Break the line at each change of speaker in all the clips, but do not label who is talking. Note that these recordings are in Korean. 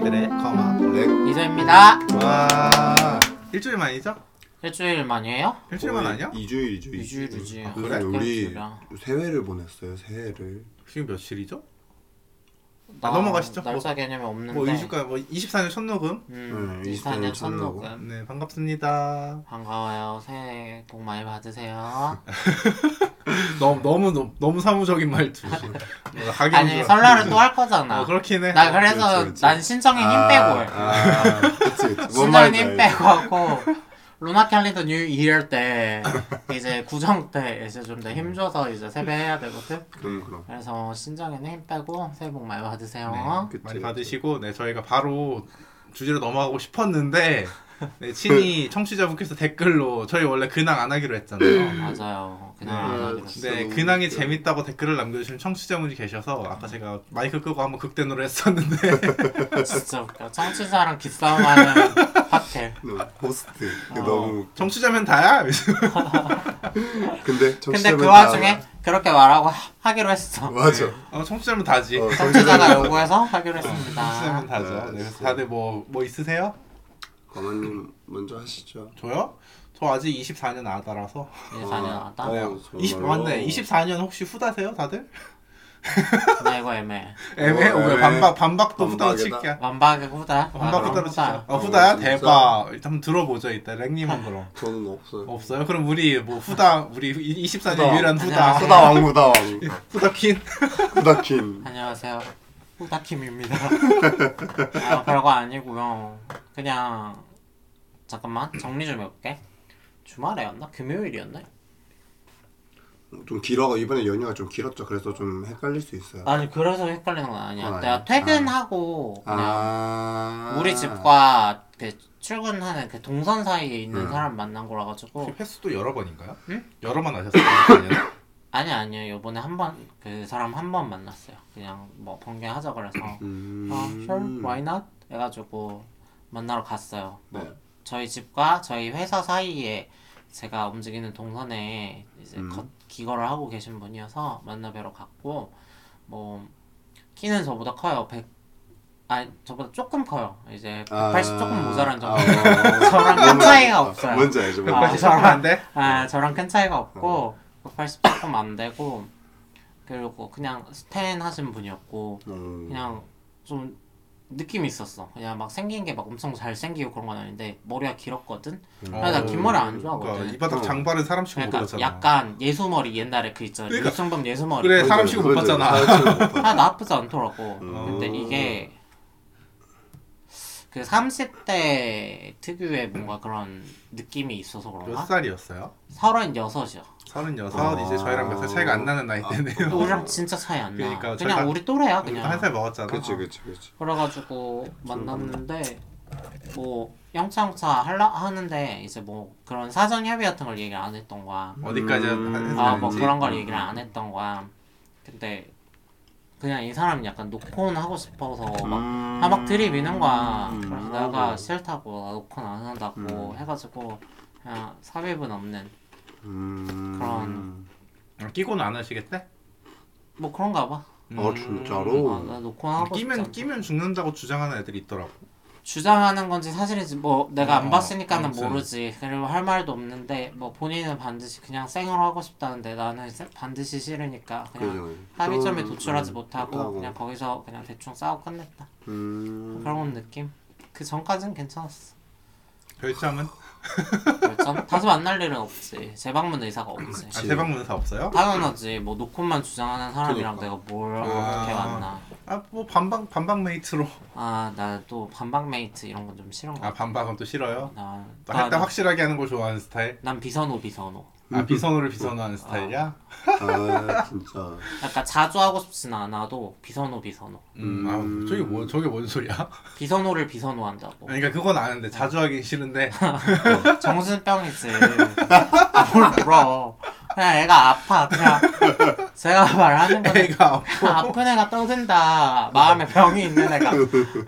저희들의 거마
렉
이소입니다.
와 일주일 만이죠?
일주일 만이에요?
일주일만 아니야?
2주일이죠.
2주일이지.
아,
그래?
그래? 우리. 새해를 보냈어요. 새해를.
지금 며칠이죠?
나
아, 넘어가시죠.
날짜 개념이 없는데.
뭐 2주가 뭐 24년 첫 녹음
음,
네,
24년
24년
첫 녹음.
네 반갑습니다
반가워요. 새해 복 많이 받으세요.
너무 너무 너무, 너무 사무적인 말투 뭔가
아니 설날은 또 할 거잖아.
어 그렇긴 해
나 그래서
그렇지, 그렇지.
난 신정에 힘 빼고 해.
아, 그치, 그치. 뭔
신정에
말인지
힘
알지.
빼고 하고 lunar calendar new year 때 이제 구정 때 이제 좀 더 힘줘서 이제 세배해야 되거든.
그럼 그럼.
그래서 신정에는 힘 빼고 새해 복 많이 받으세요.
네,
그치,
많이
그치.
받으시고 네 저희가 바로 주제로 넘어가고 싶었는데 네, 친히 청취자분께서 댓글로 저희 원래 근황 안 하기로 했잖아요
맞아요. 그냥
네.
안 하기로 했어.
네,
너무
근황이
웃겨.
재밌다고 댓글을 남겨주신 청취자분이 계셔서 아까 제가 마이크 끄고 한번 극대노를 했었는데
진짜 웃겨. 청취자랑 기싸움하는 팟캐.
너, 호스트. 그
어.
너무.
청취자면 다야?
근데
근데
그다
와중에 그렇게 말하고 하- 하기로 했어.
맞아.
어, 청취자면 다지
어,
청취자가 요구해서 하기로
청취자면
했습니다.
다죠
네,
네. 다들 뭐, 뭐 있으세요?
거만님 먼저 하시죠.
저요? 저 아직 24년 아다라서
이제 4년 왔다.
어,
네,
정말로?
20, 맞네 24년 혹시 후다세요 다들?
나 이거 애매해.
어,
왜
애매해.
반박, 반박도 후다로
반박이다.
칠게
완박의 후다.
반박
아,
후다로 치자 어
어,
후다야?
진짜?
대박 한번 들어보죠 이따 랭님은 그럼
저는 없어요.
없어요? 그럼 우리 뭐 후다 우리 24년
후다.
유일한 후다.
후다 왕, 후다 왕.
후다 퀸
후다킨.
안녕하세요. 후다킴입니다. 아, 별거 아니고요. 그냥 잠깐만 정리 좀 해볼게. 주말에였나? 금요일이었나?
좀 길어. 이번에 연휴가 좀 길었죠. 그래서 좀 헷갈릴 수 있어요.
아니 그래서 헷갈리는 건 아니야.
어,
내가
아니야?
퇴근하고 그냥
아.
우리 집과 그 출근하는 그 동선 사이에 있는
음.
사람 만난 거라 가지고
혹시 횟수도 여러 번인가요?
응?
여러 번 하셨어요? 24년에?
아니 아니요 요번에 한 번 그 사람 한 번 만났어요. 그냥 뭐 번개하자 그래서
음.
아 sure why not 해가지고 만나러 갔어요. 뭐
네.
저희 집과 저희 회사 사이에 제가 움직이는 동선에 이제
음.
거- 기거를 하고 계신 분이어서 만나 뵈러 갔고 뭐 키는 저보다 커요. 100 아니 저보다 조금 커요. 이제 180 조금 모자란 정도.
아, 어.
저랑 큰 차이가 없어요.
뭔지 알죠. 뭔지
아,
알죠.
180 저랑 안 돼?
아 저랑 큰 차이가 없고 180 조금 안 되고 그리고 그냥 스탠 하신 분이었고
음.
그냥 좀 느낌이 있었어. 그냥 막 생긴 게 막 엄청 잘 생기고 그런 건 아닌데 머리가 길었거든. 아니, 나긴 머리 안 좋아하거든.
그러니까 이 바닥
어.
장발은 사람 치고 못
그러니까
봤잖아
약간 예수머리 옛날에 그 있잖아.
그러니까-
유승범 예수머리.
그래 사람 치고 못. 봤잖아
못 봤-
아 나쁘지 않더라고.
음.
근데 이게 그 30대 특유의 뭔가 그런 느낌이 있어서
몇
그런가?
살이었어요?
36이요.
36
아.
이제 저희랑 몇 살 차이가 안 나는 나이대네요
우리랑 진짜 차이 안 나.
그러니까
그냥
저희가-
우리 또래야 그냥.
한 살 먹었잖아
그치 그치 그치.
그래가지고 만났는데 뭐 영차영차 할라 하는데 이제 뭐 그런 사전 협의 같은 걸 얘기를 안 했던 거야.
어디까지
음.
했는지
아뭐 그런 걸 얘기를 안 했던 거야. 근데 그냥 이 사람이 약간 노콘 하고 싶어서 막
음.
아, 막 들이미는 거야.
음.
그래서 내가 싫다고 나 노콘 안 한다고
음.
해가지고 그냥 삽입은 없는
음.
그런-
아, 끼고는 안 하시겠대?
뭐 그런가 봐.
어 진짜로?
아, 나 노콘 하고 싶지
끼면. 끼면 죽는다고 주장하는 애들이 있더라고
주장하는 건지 사실인지 뭐 내가 안
어,
봤으니까는
아무튼.
모르지 그리고 할 말도 없는데 뭐 본인은 반드시 그냥 생으로 하고 싶다는데 나는 세- 반드시 싫으니까 그냥
그죠.
합의점에
좀,
도출하지
음,
못하고
못하고.
그냥 거기서 그냥 대충 싸우고 끝냈다
음.
그런 느낌 그 전까진 괜찮았어
별점은?
다시 만날 일은 없지 재방문 의사가 없지
아, 대방문 사 없어요?
당연하지 뭐 노콘만 주장하는 사람이랑
그러니까.
내가 뭘
아.
어떻게 만나
아 뭐 반박 반박 메이트로
아 나 또 반박 메이트 이런 건 좀 싫은 거
아
같아
반박은 또 싫어요?
나,
또
나,
할때 확실하게 하는 걸 좋아하는 스타일?
난 비선호 비선호
아 비선호를 비선호하는 스타일이야?
아 진짜.
약간 자주 하고 싶진 않아도 비선호 비선호.
음, 아 저게 뭐 저게 뭔 소리야?
비선호를 비선호 한다고.
그러니까 그건 아는데 자주 하긴 싫은데.
정신병이지. 뭘 물어. 그냥 애가 아파 그냥 제가 말하는 건
애가
아픈 애가 떠든다 마음에 병이 있는 애가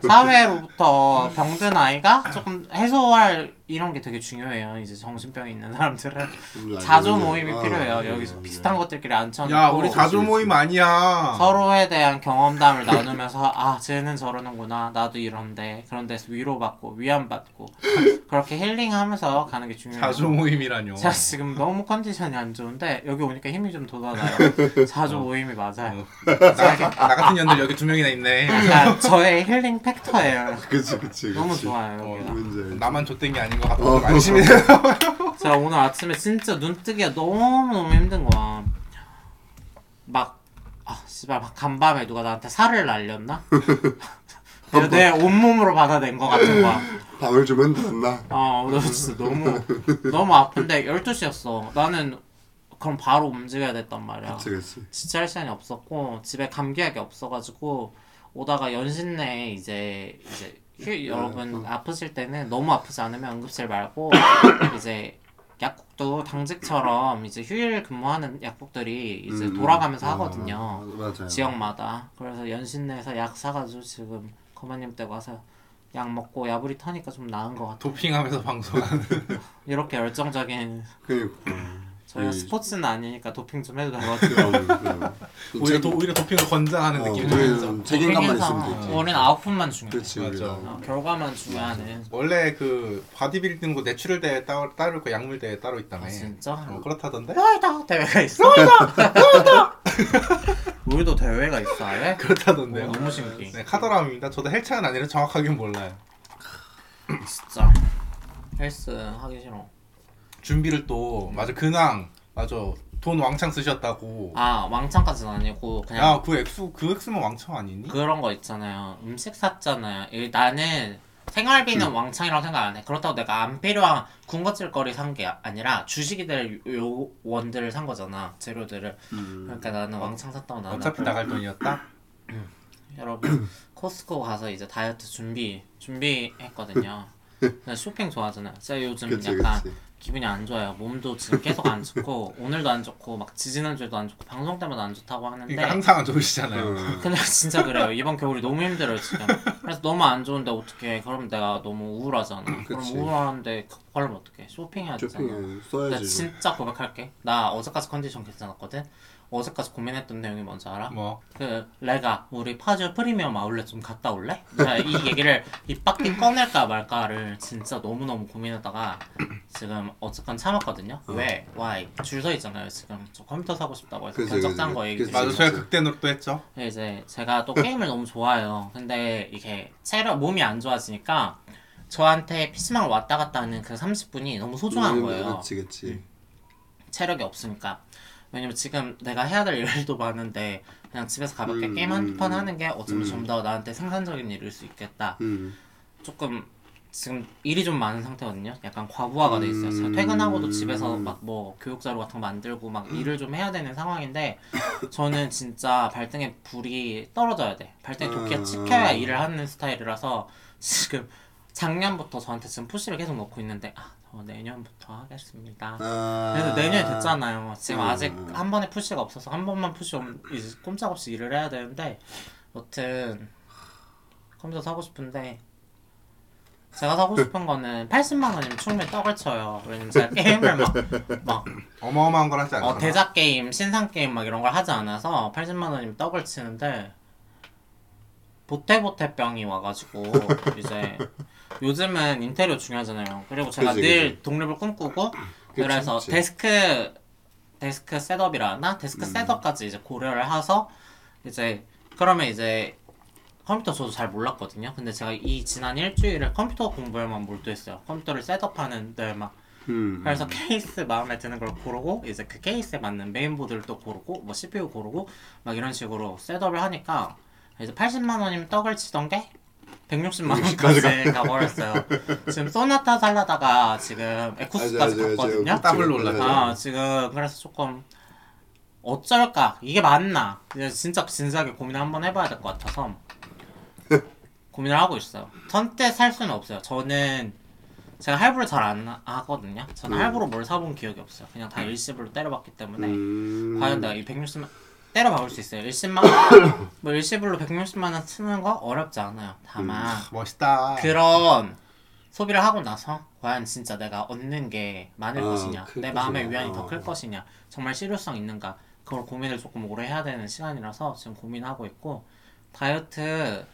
사회로부터 병든 아이가 조금 해소할 이런 게 되게 중요해요. 이제 정신병이 있는 사람들은
음,
자조. 모임이
아,
필요해요.
네,
여기서
네.
비슷한 것들끼리 앉혀놓고
야 우리
그치,
모임 아니야.
서로에 대한 경험담을 나누면서 아 쟤는 저러는구나 나도 이런데 그런 데서 위로받고 위안받고 그렇게 힐링하면서 가는 게 중요해요.
자주 모임이라뇨.
제가 지금 너무 컨디션이 안 좋은데 여기 오니까 힘이 좀 돋아나요. 자주 모임이 맞아요.
어. 나, 같은- 나 같은 년들 여기 두 명이나 있네.
약간 저의 힐링 팩터예요.
그치 그치 그치.
너무 좋아요
어,
여기가.
나만 좆된 게 아닌 것 같고
어.
좀 안심이 돼.
제가 오늘 아침에 진짜 눈 뜨기가 너무 너무 힘든 거야. 막 아, 씨발 막 간밤에 누가 나한테 살을 날렸나? 내가 내 온몸으로 받아낸 것 같은 거야.
밤을 좀 흔들었나?
아, 나 진짜 너무 너무 아픈데 12시였어. 나는 그럼 바로 움직여야 됐단 말이야.
그치 그치.
진짜 할 시간이 없었고 집에 감기약이 없어가지고 오다가 연신내 이제 이제 휴, 여러분 아프실 때는 너무 아프지 않으면 응급실 말고 이제 약국도 당직처럼 이제 휴일 근무하는 약국들이 이제
음,
돌아가면서
아,
하거든요
맞아요.
지역마다 그래서 연신내에서 약 사가지고 지금 거마님 댁 와서 약 먹고 야부리 타니까 좀 나은 것 같아
도핑하면서 방송하는.
이렇게 열정적인
그니까.
저희가
음.
스포츠는 아니니까 도핑 좀 해도 되거든요
그럼
오히려 도, 오히려 도핑을 권장하는
어,
느낌이
우리는
들죠.
책임감만 있으면 되지.
우리는 output만 중요해
그렇지
맞아.
어, 결과만 중요하는
원래 그 바디빌딩도 natural 대회 따로 따로 있고 약물 대회 따로 있다며.
아 진짜?
어, 그렇다던데?
여기다 대회가 있어 여기다 여기다 우리도 대회가 있어 아예?
그렇다던데요.
어, 너무 신기해
네, 카더라입니다. 저도 헬창은 아니라 정확하게 몰라요.
진짜 헬스 하기 싫어
준비를 또 맞아 근황 맞아 돈 왕창 쓰셨다고.
아 왕창까지는 아니고 그냥
야 그 액수 그 액수면 왕창 아니니?
그런 거 있잖아요 음식 샀잖아요 이- 나는 생활비는
음.
왕창이라고 생각 안 해. 그렇다고 내가 안 필요한 군것질거리 산 게 아니라 주식이 될 요원들을 산 거잖아. 재료들을.
음.
그러니까 나는 왕창 샀다고 나는
어차피 나갈 돈이었다.
여러분 코스코 가서 이제 다이어트 준비 준비했거든요. 나 쇼핑 좋아하잖아요. 제가 요즘
그치
약간
그치.
기분이 안 좋아요. 몸도 지금 계속 안 좋고 오늘도 안 좋고 막 지지난주에도 안 좋고 방송 때마다 안 좋다고 하는데
그러니까 항상 안 좋으시잖아요.
음.
근데 진짜 그래요. 이번 겨울이 너무 힘들어요 지금. 그래서 너무 안 좋은데 어떻게? 그럼 내가 너무 우울하잖아. 그럼
그치.
우울한데 그러면 어떡해? 쇼핑해야 되잖아.
쇼핑에
나
써야지.
진짜 고백할게. 나 어제까지 컨디션 괜찮았거든. 어제까지 고민했던 내용이 뭔지 알아?
뭐
그 레가 우리 파주 프리미엄 아울렛 좀 갔다 올래? 제가 이 얘기를 입 밖에 꺼낼까 말까를 진짜 너무 너무 고민하다가 지금 어쨌건 참았거든요. 왜? Why? 줄 서 있잖아요. 지금 저 컴퓨터 사고 싶다고 해서
그치,
견적. 짠거 얘기.
맞아 저희가
그치.
극대노력도 했죠.
이제 제가 또 게임을 너무 좋아해요. 근데 이게 체력 몸이 안 좋아지니까 저한테 PC방을 왔다 갔다 하는 그 30분이 너무 소중한
음,
거예요.
그치 그치.
체력이 없으니까. 왜냐면 지금 내가 해야 될 일도 많은데 그냥 집에서 가볍게
음,
게임 한
음,
판
음.
하는 게 어쩌면
음.
좀더 나한테 생산적인 일일 수 있겠다.
음.
조금 지금 일이 좀 많은 상태거든요. 약간 과부하가 돼 있어요. 제가
음.
퇴근하고도 집에서 막 뭐 교육 자료 같은 거 만들고 막 일을 좀 해야 되는 상황인데 저는 진짜 발등에 불이 떨어져야 돼. 발등에 도끼가
음.
찍혀야 일을 하는 스타일이라서 지금 작년부터 저한테 지금 push를 계속 넣고 있는데 아, 저 내년부터 하겠습니다.
아.
그래도 내년이 됐잖아요. 지금
음.
아직 한 번에 push가 없어서 한 번만 push 오면 이제 꼼짝없이 일을 해야 되는데 여튼 컴퓨터 사고 싶은데 제가 사고 싶은 거는 80만 원이면 충분히 떡을 쳐요. 왜냐면 제가 게임을 막, 막
어마어마한 걸 하지 않아.
어, 대작 게임, 신상 게임 막 이런 걸 하지 않아서 80만 원이면 떡을 치는데 보태보태병이 와가지고 이제 요즘은 인테리어 중요하잖아요. 그리고 제가
그치,
늘 독립을 꿈꾸고 그래서
그치.
desk desk setup이라나 desk
음.
setup까지 이제 고려를 해서 이제 그러면 이제 컴퓨터 저도 잘 몰랐거든요. 근데 제가 이 지난 일주일을 컴퓨터 공부에만 몰두했어요. 컴퓨터를 setup하는 데 막
음.
그래서 케이스 마음에 드는 걸 고르고 이제 그 케이스에 맞는 메인보드를 또 고르고 뭐 CPU 고르고 막 이런 식으로 setup을 하니까 이제 80만 원이면 떡을 치던 게 160만 원까지 가버렸어요. 지금 소나타 살라다가 지금 에쿠스까지
맞아, 맞아,
갔거든요.
맞아.
더블로 올랐죠.
아 지금 그래서 조금 어쩔까 이게 맞나 진짜 진지하게 고민을 한번 해봐야 될 것 같아서 고민을 하고 있어요. 선때 살 수는 없어요. 저는 제가 할부를 잘 안 하거든요. 저는
음.
할부로 뭘 사본 기억이 없어요. 그냥 다 일시불로 때려봤기 때문에
음.
과연 내가 이 160만 때려 박을 수 있어요. 일시만 원? 뭐 일시불로 160만 원 쓰는 거 어렵지 않아요. 다만
멋있다.
그런 소비를 하고 나서 과연 진짜 내가 얻는 게 많을
아,
것이냐
클
내 마음의
것이냐.
위안이 더
어.
클 것이냐 정말 실효성 있는가 그걸 고민을 조금 오래 해야 되는 시간이라서 지금 고민하고 있고 다이어트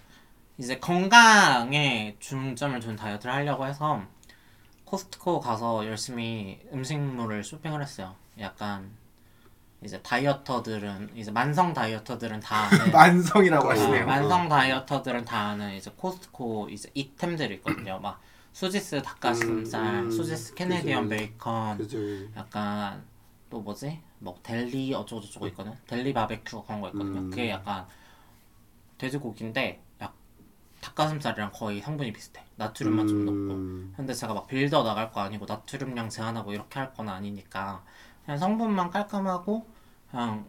이제 건강에 중점을 둔 다이어트를 하려고 해서 코스트코 가서 열심히 음식물을 쇼핑을 했어요. 약간 이제 다이어터들은 이제 만성 다이어터들은 다 아는
만성이라고
어,
하시네요.
만성 다이어터들은 다 아는 이제 코스트코 이제 이템들이 있거든요. 막 수지스 닭가슴살,
음, 음,
수지스 Canadian
그치.
베이컨,
그지.
약간 또 뭐지? 뭐 델리 어쩌고 저쩌고 있거든. 델리 바베큐 그런 거 있거든요.
음.
그게 약간 돼지고기인데 약 닭가슴살이랑 거의 성분이 비슷해. 나트륨만 좀 높고.
음,
근데 제가 막 builder 나갈 거 아니고 나트륨량 제한하고 이렇게 할 건 아니니까 그냥 성분만 깔끔하고 그냥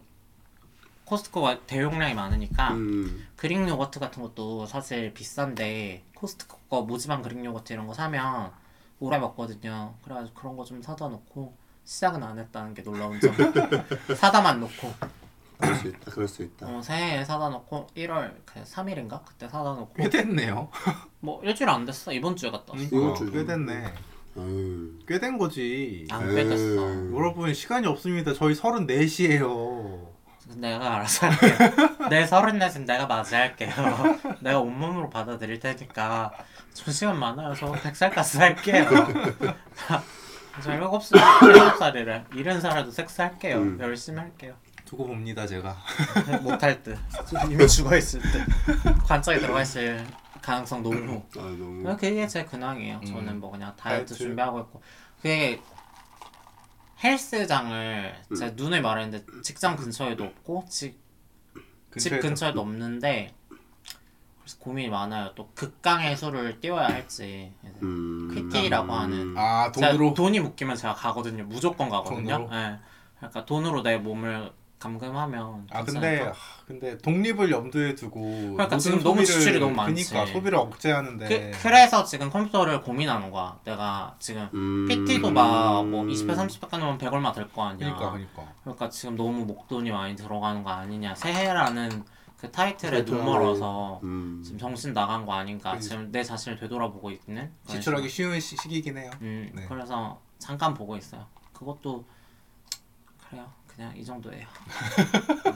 코스트코가 대용량이 많으니까
음,
그릭 요거트 같은 것도 사실 비싼데 코스트코 거 무지방 그릭 요거트 이런 거 사면 오래 먹거든요. 그래가지고 그런 거 좀 사다 놓고 시작은 안 했다는 게 놀라운 점. 사다만 놓고
그럴 수 있다. 그럴 수 있다.
어, 새해에 사다 놓고 1월 그 3일인가 그때 사다 놓고
꽤 됐네요.
뭐 일주일 안 됐어 이번 주에 갔다 왔어.
이번
그러니까
주죠.
꽤 됐네.
음.
꽤된 거지.
안 뺏겼어.
에이.
여러분 시간이 없습니다. 저희 34시예요.
내가 알아서 할게요. 내 서른넷은 내가 맞이할게요. 내가 온몸으로 받아들일 테니까 저 시간 많아요. 저 100살까지 살게요. 저 7살, 7살이래. 70살에도 섹스할게요.
음.
열심히 할게요.
두고 봅니다 제가.
못할 듯. 이미 죽어있을 듯. 관짝에 들어가 있을 가능성 너무.
아 너무.
그게 제 근황이에요. 저는
음.
뭐 그냥 다이어트
다이어트.
준비하고 있고 그게 헬스장을
음.
제가 눈을 말했는데 직장 근처에도 없고 집, 집
근처에도
근처에도 없는데 그래서 고민이 많아요. 또 극강의 수를 띄워야 할지
음.
PT라고 하는
아
제가
돈으로
돈이 묶이면 제가 가거든요. 무조건 가거든요.
돈으로?
예. 그러니까 돈으로 내 몸을 감금하면
아 근데? 하, 근데 독립을 염두에 두고
그러니까 지금 너무 지출이 너무 많지.
그러니까 소비를 억제하는데
그, 그래서 지금 컴퓨터를 고민하는 거야. 내가 지금
음.
PT도 막뭐 20회 30회 끊으면 100 얼마 될 거 아니야.
그러니까 그러니까
그러니까 지금 너무 목돈이 많이 들어가는 거 아니냐. 새해라는 그 타이틀에
타이틀
눈멀어서
음.
지금 정신 나간 거 아닌가.
그치.
지금 내 자신을 되돌아보고 있는.
지출하기 쉬운 시, 시기긴 해요.
음,
네.
그래서 잠깐 보고 있어요. 그것도 그래요. 그냥 이 정도예요.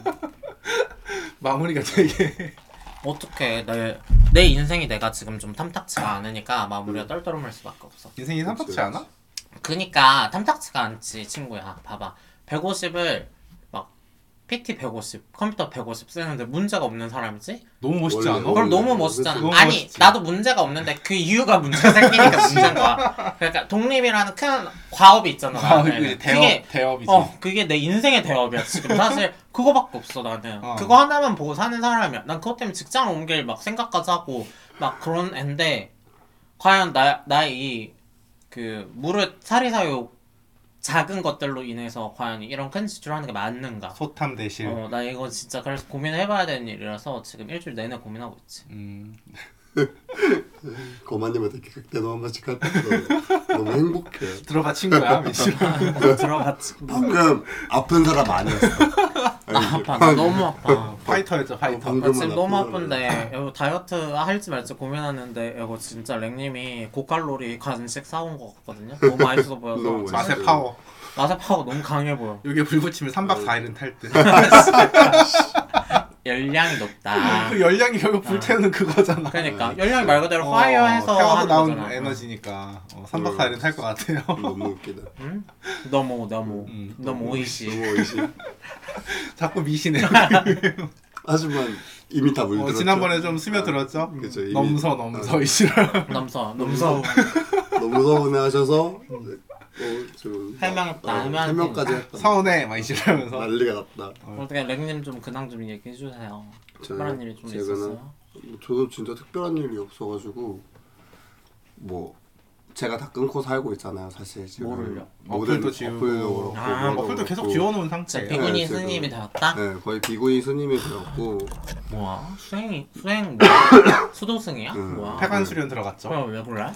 마무리가 되게
어떻게 내, 내 인생이 내가 지금 좀 탐탁치가 않으니까 마무리가 떨떠름할 수밖에 없어.
인생이 삼박지 않아?
그니까 탐탁치가 않지 친구야. 봐봐. 150을 막 PT 150, 컴퓨터 150 쓰는데 문제가 없는 사람이지?
너무 멋있지
원래-
않아?
그럼 너무 멋있잖아.
너무
아니
멋있지.
나도 문제가 없는데 그 이유가 문제가 생기니까 문제인 거야. 그러니까 독립이라는 큰 과업이 있잖아.
아. 그게 대업
그게
대업이지.
어 그게 내 인생의 대업이야 지금 사실 그거밖에 없어 나는
어.
그거 하나만 보고 사는 사람이야 난 그것 때문에 직장을 옮길 막 생각까지 하고 막 그런 앤데 과연 나 나의 이 그 무릇 사리사욕 작은 것들로 인해서 과연 이런 큰 지출하는 게 맞는가
소탐 대실.
어나 이거 진짜 그래서 고민해봐야 되는 일이라서 지금 일주일 내내 고민하고 있지
음.
거마님한테 극대노 한 번씩 할때 너무 행복해.
들어봐 친구야 미실.
들어봤지
방금 아픈 사람 아니었어.
나 아파 나 너무 아파
파이터였죠 파이터.
나 지금 너무
아픈
아픈데 이거 다이어트 할지 말지 고민하는데 이거 진짜 랭님이 고칼로리 간식 사온 거 같거든요 너무 맛있어 보여서
너무
맛의 파워.
맛의 파워 너무 강해 보여
여기에 불 붙이면 3박 4일은 탈 듯.
열량이 높다
그 열량이 결국 불태우는 그거잖아.
그러니까 열량이 말 그대로
어,
파이어해서
태워서 나온
거잖아
에너지니까 어, 3박 4일은 탈 것 같아요.
너무 웃기다.
응? 너무 너무
음.
너무 오이시
너무 오이시.
자꾸 미시네요.
하지만 이미 다 물들었죠.
어, 지난번에 좀 스며들었죠?
그죠, 이미-
넘서 넘서 이시라.
넘서 넘서
너무 서운해 하셔서 어, 좀
해명했다,
어,
해명했다.
해명까지 했다.
서운해 막 이시라면서.
난리가 났다.
어떻게 랭님 좀 근황 좀 얘기해 주세요 특별한 일이 좀 있었어요?
뭐 저도 진짜 특별한 일이 없어가지고 뭐 제가 다 끊고 살고 있잖아요 사실 지금
뭐를요?
모든
어플도 지우고.
어플도 그렇고
아,
뭐도
어플도 계속
그렇고.
지워놓은
진짜
상태예요.
비구니
네, 지금.
스님이 되었다?
네 거의 비구니 스님이 되었고
뭐야? 수행이 수행 뭐야? 수도승이야?
음.
뭐야?
폐관 수련 들어갔죠.
그럼 왜 그래?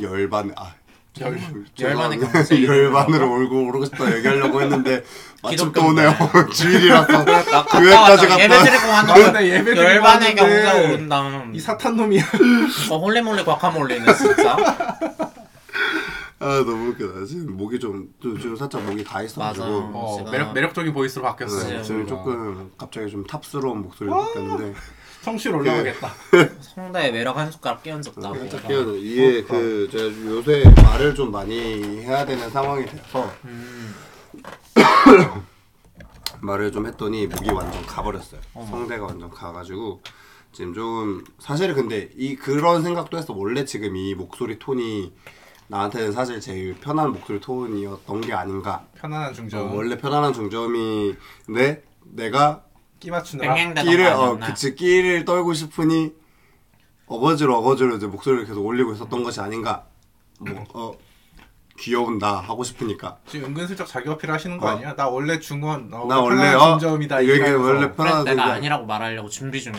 열반 아
열-
열반의
죄송합니다.
경지
열반으로 울고 오르고 싶다 얘기하려고 했는데 마침 또. 오네요 주일이라서
나
교회까지
갔다. 예배 드리고
아,
왔는데
근데 예배 드리고
열반의 경지 오른다.
이 사탄 놈이야.
어 holy moly guacamole네 진짜.
아 너무 웃기다. 지금 목이 좀 좀, 좀 살짝 목이 가 있어가지고.
어,
제가-
매력 매력적인 보이스로 바뀌었어요.
네, 지금 조금 갑자기 좀 탑스러운 목소리로 바뀌었는데
청취율 올라가겠다.
성대에 매력 한 숟가락 끼얹었다고.
살짝 끼어는 이게
그러니까.
그 제가 요새 말을 좀 많이 해야 되는 상황이 돼서
음.
말을 좀 했더니 목이 완전 가버렸어요. 성대가 완전 가가지고 지금 좀 사실 근데 이 그런 생각도 했어. 원래 지금 이 목소리 톤이 나한테는 사실 제일 편한 목소리 톤이었던 게 아닌가.
편안한
어,
중점.
원래 편안한 중점인데 내가
끼 맞추느라.
끼를
거
어? 그치 끼를 떨고 싶으니 어거지로 어거지로 이제 목소리를 계속 올리고 있었던 것이 아닌가. 뭐 어 귀여운다 하고 싶으니까.
지금 은근슬쩍 자기 어필 하시는 거
어.
아니야? 나 원래 중원. 어,
나 원래
편안한
어
중점이다.
이게. 원래
그래서
편안한
내가. 아니라고 말하려고 준비 중이야.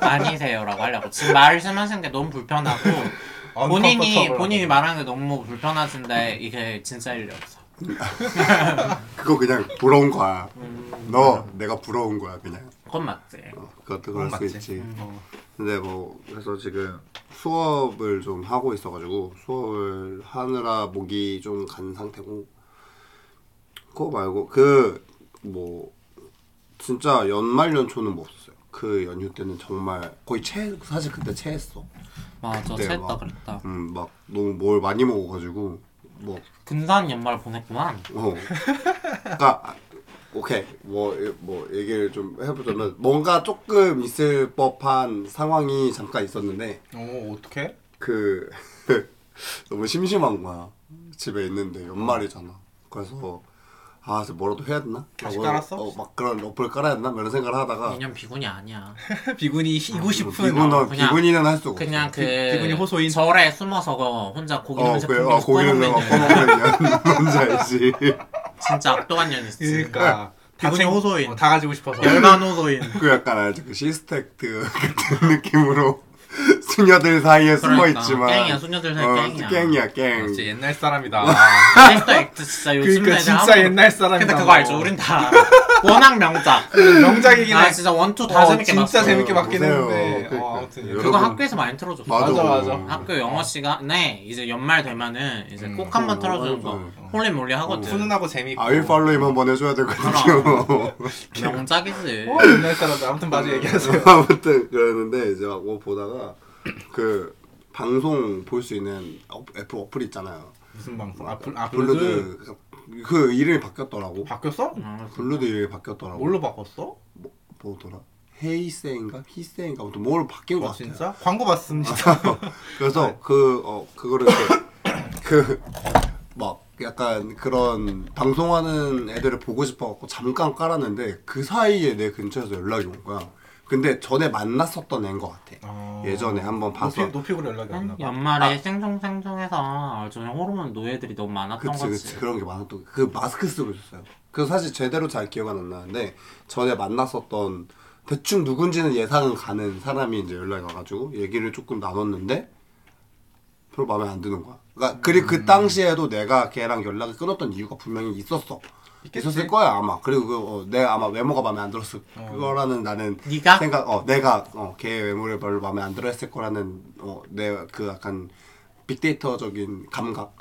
아니세요라고 하려고. 지금 말씀하시는 게 너무 불편하고 본인이. 본인이 말하는 게 너무 불편하신데 이게 진짜 일이 없어.
그거 그냥 부러운 거야.
음,
너 내가 부러운 거야 그냥.
그건 맞지.
어, 그것도 그럴 수
맞지.
있지.
어.
근데 뭐 그래서 지금 수업을 좀 하고 있어가지고 수업을 하느라 목이 좀 간 상태고 그거 말고 그 뭐 진짜 연말 연초는 뭐 없었어요. 그 연휴 때는 정말 거의 채 사실 그때 체했어.
맞아,
그때 막-
그랬다.
음 막 너무 뭘 많이 먹어가지고 뭐
근사한 연말 보냈구만.
어. 그러니까 아, 오케이 뭐뭐 얘기를 좀 해보자면 뭔가 조금 있을 법한 상황이 잠깐 있었는데
어, 어떡해?
그 너무 심심한 거야 집에 있는데 연말이잖아 그래서 아 이제 뭐라도 해야 되나?
다시
하고,
깔았어?
어, 막 그런 어플 깔아야 되나? 뭐 이런 생각을 하다가
2년 비군이 아니야.
비군이 이고 싶은
비군
어,
어,
그냥-
비군이는 할 수가 없어
그냥 그
비- 비군이 호소인.
절에 숨어서 혼자 고기
어,
냄새
그래, 어, 고기는 내가 꺼먹으면 뭔지 알지
진짜 악동한 년이지.
그러니까
비군이
다 챙-
호소인.
어, 다 가지고 싶어서.
열반 호소인.
그 약간 알지 그 시스텍트 같은 느낌으로 수녀들 사이에 숨어
그러니까
있지만
깽이야, 수녀들 사이
어,
깽이야.
갱이야 갱
진짜 옛날 사람이다.
캐릭터 액트 진짜 요즘
그러니까
애들
진짜 옛날 사람이다.
근데 그거 알죠? 우린 다. 워낙 명작.
명작이긴
나
해.
진짜 one two 다
어,
재밌게
진짜
봤어.
재밌게 봤긴. 했는데.
그러니까.
어, 아무튼
여러분.
그거 학교에서 많이 틀어줬어.
맞아
맞아, 맞아.
학교 영어 시간에 이제 연말 되면은 이제
음.
꼭 한번
어,
틀어주는
맞아.
거 holy moly 하거든.
훈훈하고 재밌고.
I will follow him 한번 해줘야 되거든요
명작이지.
어, 옛날 사람들 아무튼 맞아 얘기하세요.
아무튼 그랬는데 이제 막뭐 보다가 그 방송 볼 수 있는 어- 애플 어플 있잖아요
무슨 방송? 아, 블, 아 블루드.
블루드 그 이름이 바뀌었더라고
바뀌었어?
아,
블루드 이름이 바뀌었더라고
뭘로 바꿨어?
뭐더라 헤이세인가 히세인가 아무튼 뭘로 바뀐 것
어,
같아요
진짜? 광고 봤습니다.
그래서 그어 그거를 그막 약간 그런 방송하는 애들을 보고 싶어갖고 잠깐 깔았는데 그 사이에 내 근처에서 연락이 온 거야. 근데 전에 만났었던 애인 것 같아.
어.
예전에 한번 봐서.
노피, 노피으로 연락이 왔나 봐.
연말에 생성생성해서 저는 호르몬 노예들이 너무 많았던
그치
거지.
그치 그런 게 많았던 거. 그 마스크 쓰고 있었어요. 그래서 사실 제대로 잘 기억은 안 나는데 전에 만났었던 대충 누군지는 예상은 가는 사람이 이제 연락이 와가지고 얘기를 조금 나눴는데 별로 마음에 안 드는 거야. 그러니까 그리고 그 당시에도 내가 걔랑 연락을 끊었던 이유가 분명히 있었어.
있겠지.
있었을 거야 아마. 그리고 그, 어, 내가 아마 외모가 마음에 안 들었을 거라는 나는
네가?
생각. 어 내가 어 걔 외모를 별로 마음에 안 들었을 거라는 어 내 그 약간 빅데이터적인 감각.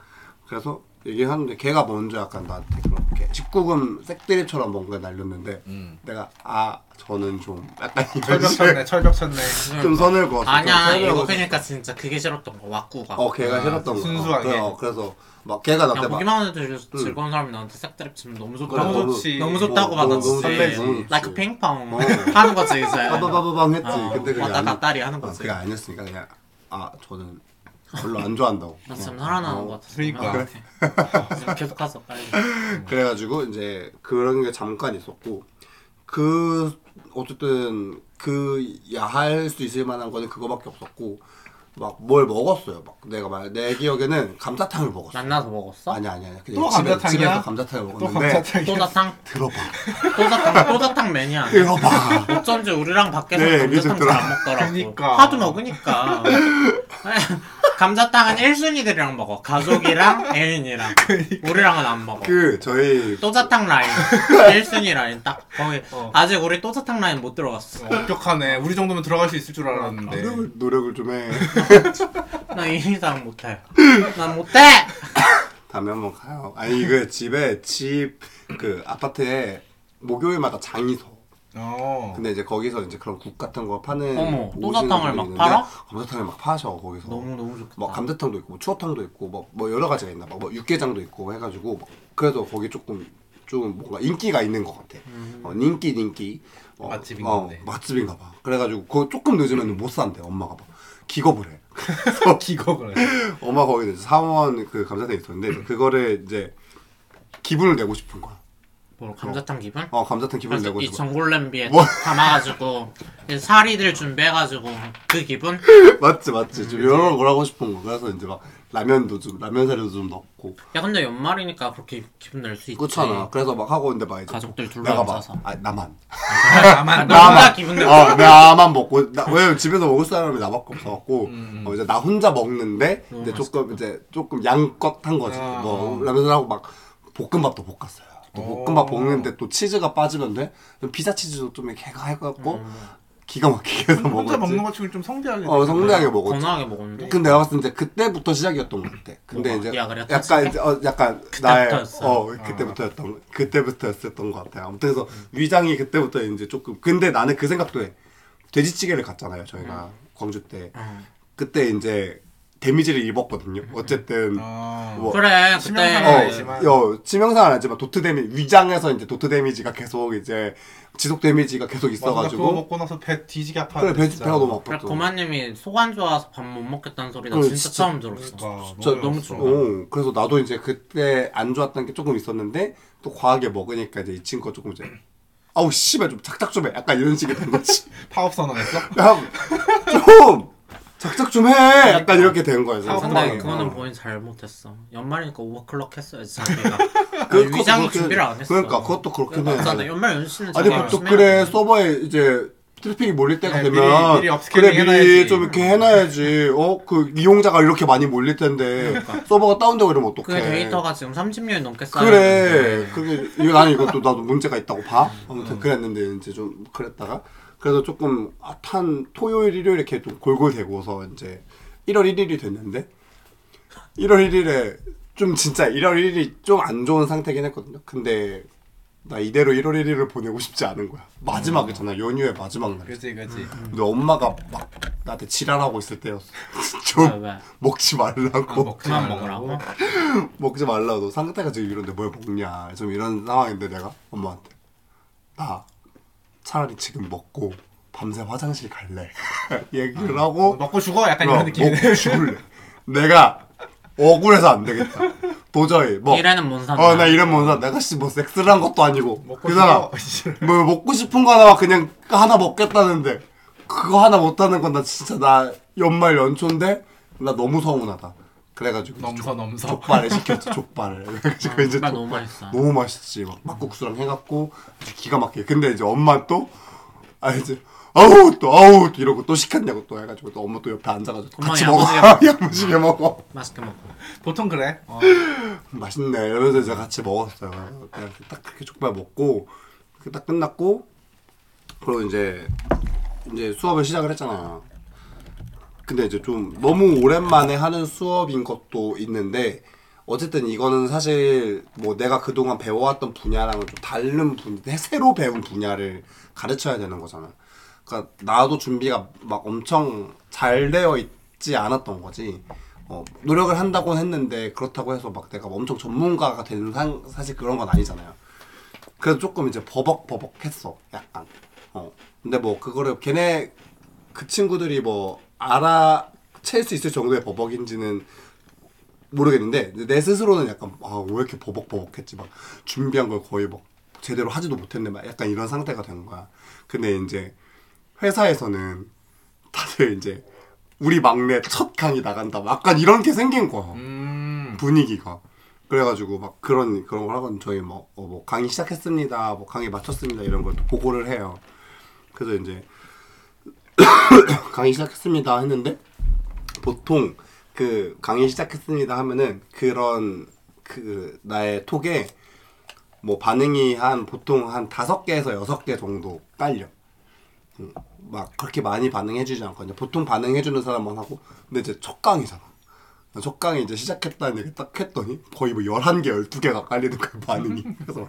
그래서 얘기하는데 걔가 먼저 약간 나한테 그렇게 19금 색드립처럼 뭔가 날렸는데
음.
내가 아 저는 좀 약간
철벽 쳤네, 철벽 쳤네.
좀 선을 그었어.
아니야
좀
이거 그러니까 진짜 그게 싫었던 거 왁구가.
어 걔가
아,
싫었던 거.
순수하게.
어, 그래, 어, 그래서 막 걔가 나한테 야막
보기만 해도 즐거운 사람이 나한테 색드립 치면 너무 좋다고
너무 좋지.
너무 좋다고
너무,
받았지.
너무 설레지.
라이크 핑퐁
어.
하는 거지 이제.
빠바바바방 했지.
어,
근데 그게
왔다
아니-
갔다 리 하는
어,
거지.
그게 아니었으니까 그냥 아 저는 별로 안 좋아한다고.
나 지금
어,
살아나는
어,
것 같아.
그러니까.
계속 가서 빨리.
그래가지고 이제 그런 게 잠깐 있었고 그 어쨌든 그 야할 수 있을 만한 거는 그거밖에 없었고 막 뭘 먹었어요. 막 내가 말내 기억에는 감자탕을 먹었어.
만나서 먹었어?
아니 아니 아니.
또
집에,
감자탕이야?
집에서 감자탕을
또
먹었는데
감자탕이.
또자탕?
들어봐.
또자탕 또자탕 매니아.
들어봐.
어쩐지 우리랑 밖에서
네,
감자탕
들어.
잘안 먹더라고.
그니까.
하도 먹으니까. 감자탕은 1순위들이랑 먹어. 가족이랑 애인이랑. 우리랑은 안 먹어.
그 저희
또자탕 라인 1순위 라인 딱 거기
어.
아직 우리 또자탕 라인 못 들어갔어.
엄격하네. 우리 정도면 들어갈 수 있을 줄 알았는데.
노력을, 노력을 좀 해.
나이 이상 못해. 난 못해.
다음에 한번 가요. 아니 그 집에 집 그 아파트에 목요일마다 장이 서.
어.
근데 이제 거기서 이제 그런 국 같은 거 파는
어머,
분들이
막
있는데
팔아?
감자탕을 막 파셔 거기서.
너무 너무 좋겠다.
뭐 감자탕도 있고 뭐 추어탕도 있고 뭐, 뭐 여러 가지가 있나 봐. 뭐 육개장도 있고 해가지고 막 그래서 거기 조금 좀 뭔가 인기가 있는 것 같아. 어, 인기 인기. 어,
맛집인가
어,
보네.
맛집인가 봐. 그래가지고 그거 조금 늦으면 못 산대 엄마가 막 기겁을 해.
기겁을 해.
엄마 거기 사원 그 감자탕 있었는데 그거를 이제 기분을 내고 싶은 거야.
뭐 감자탕 기분?
어 감자탕
그래서
내고
이
싶어.
전골 냄비에
뭐?
담아가지고 이제 사리들 준비해가지고 그 기분?
맞지 맞지. 좀 이런 걸 하고 싶은 거. 그래서 이제 막 라면도 좀 라면 사료도 좀 넣고
야 근데 연말이니까 그렇게 기분 낼 수 있지.
그렇잖아. 그래서 막 하고 있는데 막 이제
가족들 둘러
내가 막
앉아서.
아 나만
나만
나 혼자 기분 내고.
어, 나만 먹고 나, 왜 집에서 먹을 사람이 나밖에 없어갖고
음,
어, 이제 나 혼자 먹는데 이제 조금 이제 조금 양껏 한 거지.
아,
뭐
어.
라면을 하고 막 볶음밥도 볶았어요. 또
오.
볶음밥 볶는데 또 치즈가 빠지면 돼. 피자 치즈도 좀 이렇게 해갖고
음.
기가 막히게 해서
혼자
먹었지.
먹는 것 치고 좀 성대하게.
어 성대하게 먹었지.
건강하게 먹었는데.
근데 내가 봤을 때 그때부터 시작이었던 것 같아. 근데
뭐가?
이제
야, 그래,
약간? 이제 어 약간 나의
그때부터였어.
어 그때부터였던 그때부터였었던 것 같아요. 아무튼 그래서 위장이 그때부터 이제 조금 근데 나는 그 생각도 해. 돼지찌개를 갔잖아요 저희가 광주 때.
음.
그때 이제 데미지를 입었거든요. 어쨌든
어.
뭐-
그래
치명상은
그때
어,
알지만.
어, 치명상은 아니지만 도트 데미 위장에서 이제 도트 데미지가 계속 이제 지속 데미지가 계속
맞아, 나 그거
있어가지고
먹고 나서 배 뒤지게 아파.
그래 배 배가 너무
그래
아팠죠.
고마님이 속 안 좋아서 밥 못 먹겠다는 소리 나
그래,
진짜,
진짜.
처음 들었어.
그러니까
저
너무
좋아.
좋아.
어, 그래서 나도 이제 그때 안 좋았던 게 조금 있었는데 또 과하게 먹으니까 이제 이 친구가 조금 이제 아우 씨발 좀 작작 좀 해. 약간 이런 식이 된 거지.
파업 선언했어?
야 좀 작작 좀 해. 약간 이렇게 된 거야. 그래서
아,
상황이.
그거는
어.
본인 잘못했어. 연말이니까 오버클럭 했어야지 자기가.
그것도
위장이
그렇게-
준비를 안 했어.
그러니까 그것도 그렇긴 해.
맞잖아. 연말 연시는
아니 보통 그래. 서버에 이제 트래픽이 몰릴 때가
네,
되면
미리- 미리
그래 미리
해놔야지.
좀 이렇게 해놔야지. 어 그 이용자가 이렇게 많이 몰릴 텐데 서버가 다운되고 이러면
그
어떡해.
데이터가 지금 30년이 넘게 쌓여.
그래. 그게 이거 나는 이것도 나도 문제가 있다고 봐. 아무튼 그랬는데 이제 좀 그랬다가 그래서 조금 아, 탄 토요일 일요일 이렇게 좀 골골대고서 이제 1월 1일이 됐는데 1월 1일에 좀 진짜 1월 1일이 좀 안 좋은 상태긴 했거든요. 근데 나 이대로 1월 1일을 보내고 싶지 않은 거야. 마지막이잖아. 연휴의 마지막 날.
그지 그지.
근데 엄마가 막 나한테 지랄하고 있을 때였어.
왜,
좀
왜?
먹지 말라고.
먹지
그만
말라고.
먹으라고?
먹지 말라고 상태가 지금 이런데 뭘 먹냐 좀 이런 상황인데 내가 엄마한테 나 차라리 지금 먹고 밤새 화장실 갈래? 얘기를 하고
먹고 죽어? 약간
어,
이런 느낌이네.
먹고 죽을래. 내가 억울해서 안 되겠다. 도저히 뭐
이래는 못 산다.
어나 이런 뭔사 내가 씨뭐 섹스를 한 것도 아니고.
먹고
그잖아
죽어.
뭐 먹고 싶은 거 하나 그냥 하나 먹겠다는데 그거 하나 못하는 건 나 진짜 나 연말 연초인데 나 너무 서운하다 그래가지고
넘서 넘서.
족발을 시켰지 족발을 그래가지고 이제
족발 너무 맛있어.
너무 맛있지 막 막국수랑 해갖고 기가 막히게 근데 이제 엄마 또아 이제 아우 또 아우 또 이러고 또 시켰냐고 또 해가지고 또 엄마 또 옆에 앉아가지고 같이 먹어
야무지게
야무지게 먹어
맛있게 먹고.
보통 그래. 어.
맛있네 이러면서 이제 같이 먹었어요 그냥 딱 그렇게 족발 먹고 그렇게 딱 끝났고 그리고 이제 이제 수업을 시작을 했잖아요 근데 이제 좀 너무 오랜만에 하는 수업인 것도 있는데 어쨌든 이거는 사실 뭐 내가 그동안 배워왔던 분야랑은 좀 다른 분 새로 배운 분야를 가르쳐야 되는 거잖아. 그러니까 나도 준비가 막 엄청 잘 되어 있지 않았던 거지. 어, 노력을 한다고 했는데 그렇다고 해서 막 내가 엄청 전문가가 되는 상, 사실 그런 건 아니잖아요. 그래서 조금 이제 버벅버벅했어 약간. 어 근데 뭐 그거를 걔네 그 친구들이 뭐 알아챌 수 있을 정도의 버벅인지는 모르겠는데 내 스스로는 약간 아 왜 이렇게 버벅버벅했지? 막 준비한 걸 거의 막 제대로 하지도 못했네. 막 약간 이런 상태가 된 거야. 근데 이제 회사에서는 다들 이제 우리 막내 첫 강의 나간다. 막 약간 이런 게 생긴 거야.
음.
분위기가. 그래가지고 막 그런 그런 걸 하거든 저희 뭐, 어, 뭐 강의 시작했습니다. 뭐 강의 마쳤습니다. 이런 걸또 보고를 해요. 그래서 이제 강의 시작했습니다 했는데 보통 그 강의 시작했습니다 하면은 그런 그 나의 톡에 뭐 반응이 한 보통 한 다섯 개에서 여섯 개 정도 깔려. 음, 막 그렇게 많이 반응해주지 않거든요. 보통 반응해주는 사람만 하고 근데 이제 첫 강의잖아. 첫 강의 이제 시작했다는 얘기 딱 했더니 거의 뭐 11개, 12개가 깔리는 거야 반응이. 그래서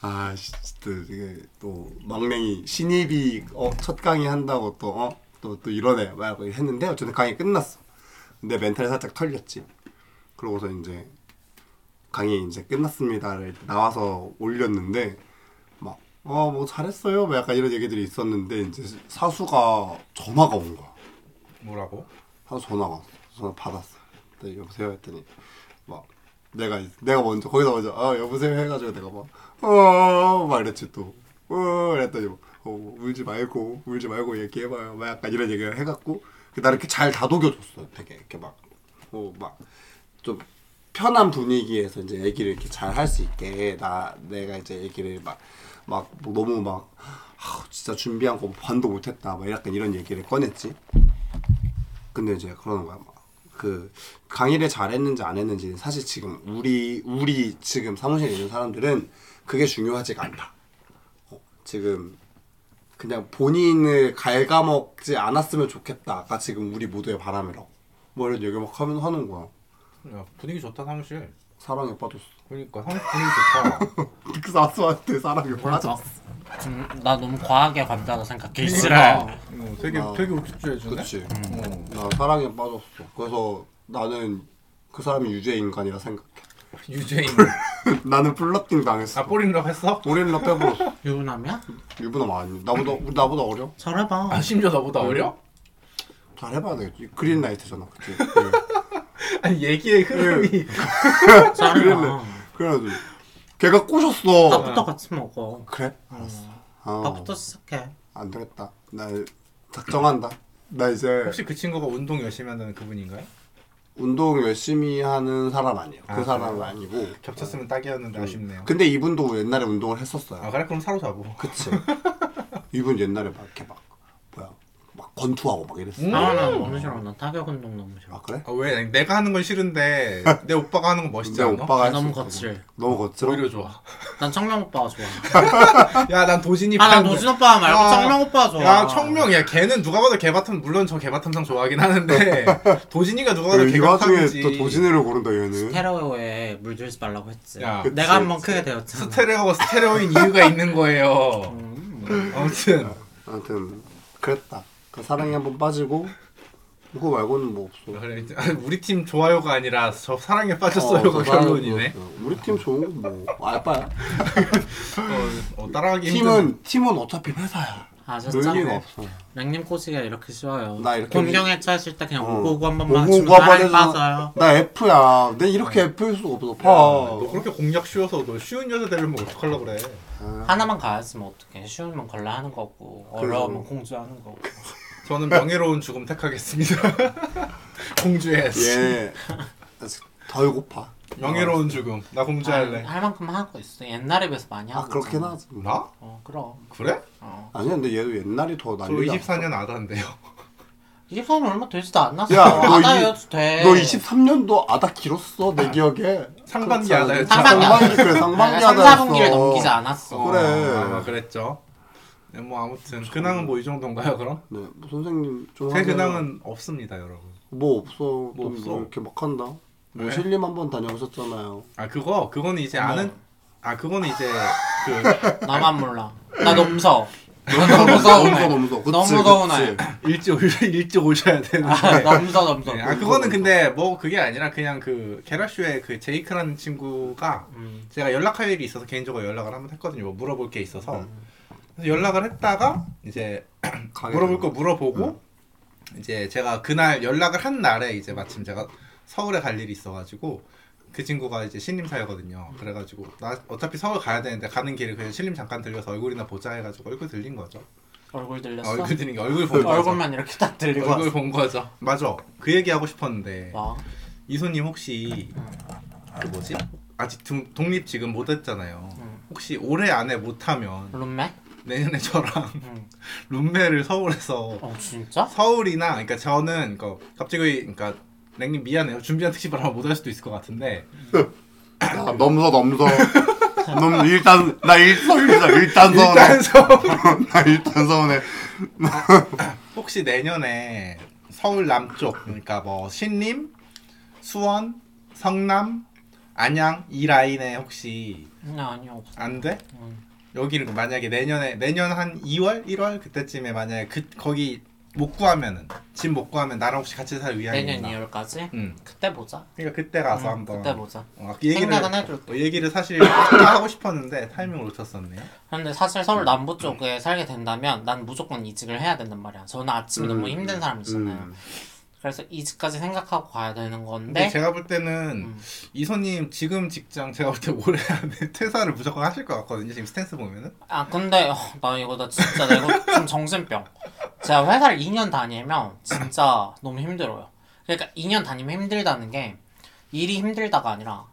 아 진짜 이게 또 막냉이 신입이 어, 첫 강의 한다고 또 어? 또, 또 이러네 막 했는데 어쨌든 강의 끝났어. 근데 멘탈이 살짝 털렸지. 그러고서 이제 강의 이제 끝났습니다를 나와서 올렸는데 막 어 뭐 잘했어요 뭐 약간 이런 얘기들이 있었는데 이제 사수가 전화가 온 거야.
뭐라고?
사수 전화가 왔어. 전화 받았어. 네, 여보세요 했더니 막 내가 내가 먼저 거기서 먼저 아 여보세요 해가지고 내가 막 어막 이랬지 또 어 그랬더니 뭐, 어, 울지 말고 울지 말고 얘기해봐요. 막 약간 이런 얘기를 해갖고 나 이렇게 잘 다독여줬어 되게. 이렇게 막 어 막 좀 편한 분위기에서 이제 얘기를 이렇게 잘 할 수 있게 나 내가 이제 얘기를 막막 너무 막 아, 진짜 준비한 거 반도 못했다. 막 약간 이런 얘기를 꺼냈지. 근데 이제 그러는 거야. 막 그 강의를 잘했는지 안 했는지 사실 지금 우리 우리 지금 사무실에 있는 사람들은 그게 중요하지가 않다 어, 지금 그냥 본인을 갉아먹지 않았으면 좋겠다가 지금 우리 모두의 바람이라고 뭐 이런 얘기 막 하면 하는 거야
야, 분위기 좋다 사무실.
사랑에 빠졌어
그러니까 사무실 분위기 좋다.
그 사수한테 사랑에 빠졌어
음, 나 너무 과하게 간다고 생각해 싫어
그러니까. 어, 되게
아,
되게 우쭈쭈해 주네.
그치
어.
나 사랑에 빠졌어 그래서 나는 그 사람이 유죄 인간이라 생각해
유재인.
나는 플러팅 당했어.
아 뽀링럽 했어?
우리는 빼버렸어
유부남이야?
유부남 아니 나보다 우리 나보다 어려?
잘해봐.
아 심지어 너보다 어려?
잘 해봐야 되겠지. 그린 라이트잖아 그치? 그,
아니 얘기의 흐름이.
잘해봐.
그래가지고. 걔가 꼬셨어.
밥부터 같이 먹어.
그래? 알았어. 어,
밥부터 시작해.
안 되겠다. 나 작정한다. 나 이제
혹시 그 친구가 운동 열심히 한다는 그분인가요?
운동 열심히 하는 사람 아니에요. 그
아,
사람은 아니고.
겹쳤으면 딱이었는데 아쉽네요.
근데 이분도 옛날에 운동을 했었어요.
아 그래? 그럼 사로잡어.
그치. 이분 옛날에 막 이렇게 막 권투하고 막 이랬어
음.
아, 나 너무 싫어. 나 타격 운동 너무 싫어.
아 그래?
아, 왜 내가 하는 건 싫은데 내 오빠가 하는 건 멋있지
내
않아?
오빠가
아,
할수
너무. 거칠해.
너무 거칠어?
오히려 좋아.
난 청명 오빠가 좋아.
야 난 도진이
아, 난. 도진 오빠 말고
아,
청명 오빠 좋아.
야 청명 야 걔는 누가 봐도 개바텀 물론 저 개바텀상 좋아하긴 하는데 도진이가 누가 봐도
이 와중에
개바텀이지.
또 도진이를 고른다 얘는
스테레오에 물 들지 말라고 했지.
야,
그치,
내가 한번
그치.
크게 되었잖아.
스테레오가 스테레오인 이유가 있는 거예요.
음.
아무튼
아무튼 그랬다 그 사랑에 한번 빠지고 그거 말고는 뭐 없어
그래 이제 우리 팀 좋아요가 아니라 저 사랑에 빠졌어요가
어, 저 사랑은
결론이네.
그렇죠. 우리 팀 좋은 거뭐 알바야
어, 어, 따라가기 힘든.
팀은 팀은 어차피 회사야
아.
없어
랭님 코치가 이렇게 쉬워요.
나 이렇게
공경에 처했을 때 그냥
어.
오고오고 한 번만
오고
주면
해서
빠져요.
나 F야 내 이렇게 F일 수가 없어
야,
너파
그렇게 공략 쉬워서 너 쉬운 여자 되려면 어떡하려고 그래.
하나만 가야지 뭐 어떡해. 쉬우면 걸라 하는 거고 어려우면 공주하는 거고.
저는 명예로운 죽음 택하겠습니다.
얘 아직 덜 고파
명예로운 죽음. 나 공주할래.
할 만큼 하고 있어. 옛날에 비해서 많이 하고
아 그렇긴
있잖아.
하지
나?
어, 그럼.
그래?
어.
아니야 근데 얘도 옛날이 더
저
난리야
24년 아다인데요.
24년 얼마 되지도 않았어.
야, 너
아다여도 돼.
너 23년도 아다 길었어 내 기억에
상반기
그렇지
아다였죠.
상반기
상반기 그래 상반기
내가
아다였어
3, 4분기를 넘기지 않았어.
그래.
아, 그랬죠. 네, 뭐 아무튼 근황은 뭐 이 정도인가요, 그럼?
네, 뭐 선생님 좀
제
하세요.
근황은 없습니다, 여러분.
뭐 없어 뭐또
없어?
뭐 이렇게 막 한다 뭐
왜?
신림 한번 다녀오셨잖아요
아 그거 그거는 이제
어머.
아는 아 그거는 이제 그
나만 몰라. 나 너무 무서워. 나 너무 서운해.
너무 무서워 그치,
너무 서운해.
그치.
일찍 오셔 일찍 오셔야 되는데.
아, 너무 무서워, 너무 무서워.
네, 아 그거는 근데 뭐 그게 아니라 그냥 그 게라쇼의 그 제이크라는 친구가
음.
제가 연락할 일이 있어서 개인적으로 연락을 한번 했거든요. 뭐 물어볼 게 있어서
음.
연락을 했다가 이제 물어볼 거 물어보고 이제 제가 그날 연락을 한 날에 이제 마침 제가 서울에 갈 일이 있어가지고 그 친구가 이제 신림사였거든요. 그래가지고 나 어차피 서울 가야 되는데 가는 길에 그냥 신림 잠깐 들려서 얼굴이나 보자 해가지고 얼굴 들린 거죠.
얼굴 들렸어?
얼굴 들린 게 얼굴 본 거죠.
얼굴만 이렇게 딱 들리고
얼굴
왔어.
본 거죠. 맞아. 그 얘기 하고 싶었는데
와.
이소님 혹시 그 뭐지? 아직 동- 독립 지금 못 했잖아요.
응.
혹시 올해 안에 못하면
룸메?
내년에 저랑
응.
룸메를 서울에서
어, 진짜?
서울이나 그러니까 저는 그러니까 갑자기 그러니까 랭님 미안해요. 준비한 특집을 아마 못할 수도 있을 것 같은데
아, 넘서 넘서 넘 일단 나 일서 일서 일단 서운해
일단 서
나 일단 서운해
혹시 내년에 서울 남쪽 그러니까 뭐 신림, 수원, 성남, 안양 이 라인에 혹시
아니 아니요 없어.
안 돼?
음.
여기를 만약에 내년에 내년 한 2월, 1월 그때쯤에 만약에 그 거기 못 구하면은 집 못 구하면 나랑 혹시 같이 살 의향이
내년
있나?
2월까지
응.
그때 보자.
그러니까 그때 가서
응,
한번
그때 보자.
어, 이 얘기를
생각은 해둘게.
어, 이 얘기를 사실 하고 싶었는데 타이밍을 놓쳤었네요.
근데 사실 서울 남부 쪽에 살게 된다면 난 무조건 이직을 해야 된단 말이야. 저는 아침이 너무 힘든 사람이잖아요.
음.
그래서 이직까지 생각하고 가야 되는
근데
건데
제가 볼 때는
음.
이소님 지금 직장 제가 볼 때 올해 안에 퇴사를 무조건 하실 것 같거든요. 지금 스탠스 보면은.
아 근데 어, 나 이거 나 진짜 나 이거 좀 정신병. 제가 회사를 2년 다니면 진짜 너무 힘들어요. 그러니까 2년 다니면 힘들다는 게 일이 힘들다가 아니라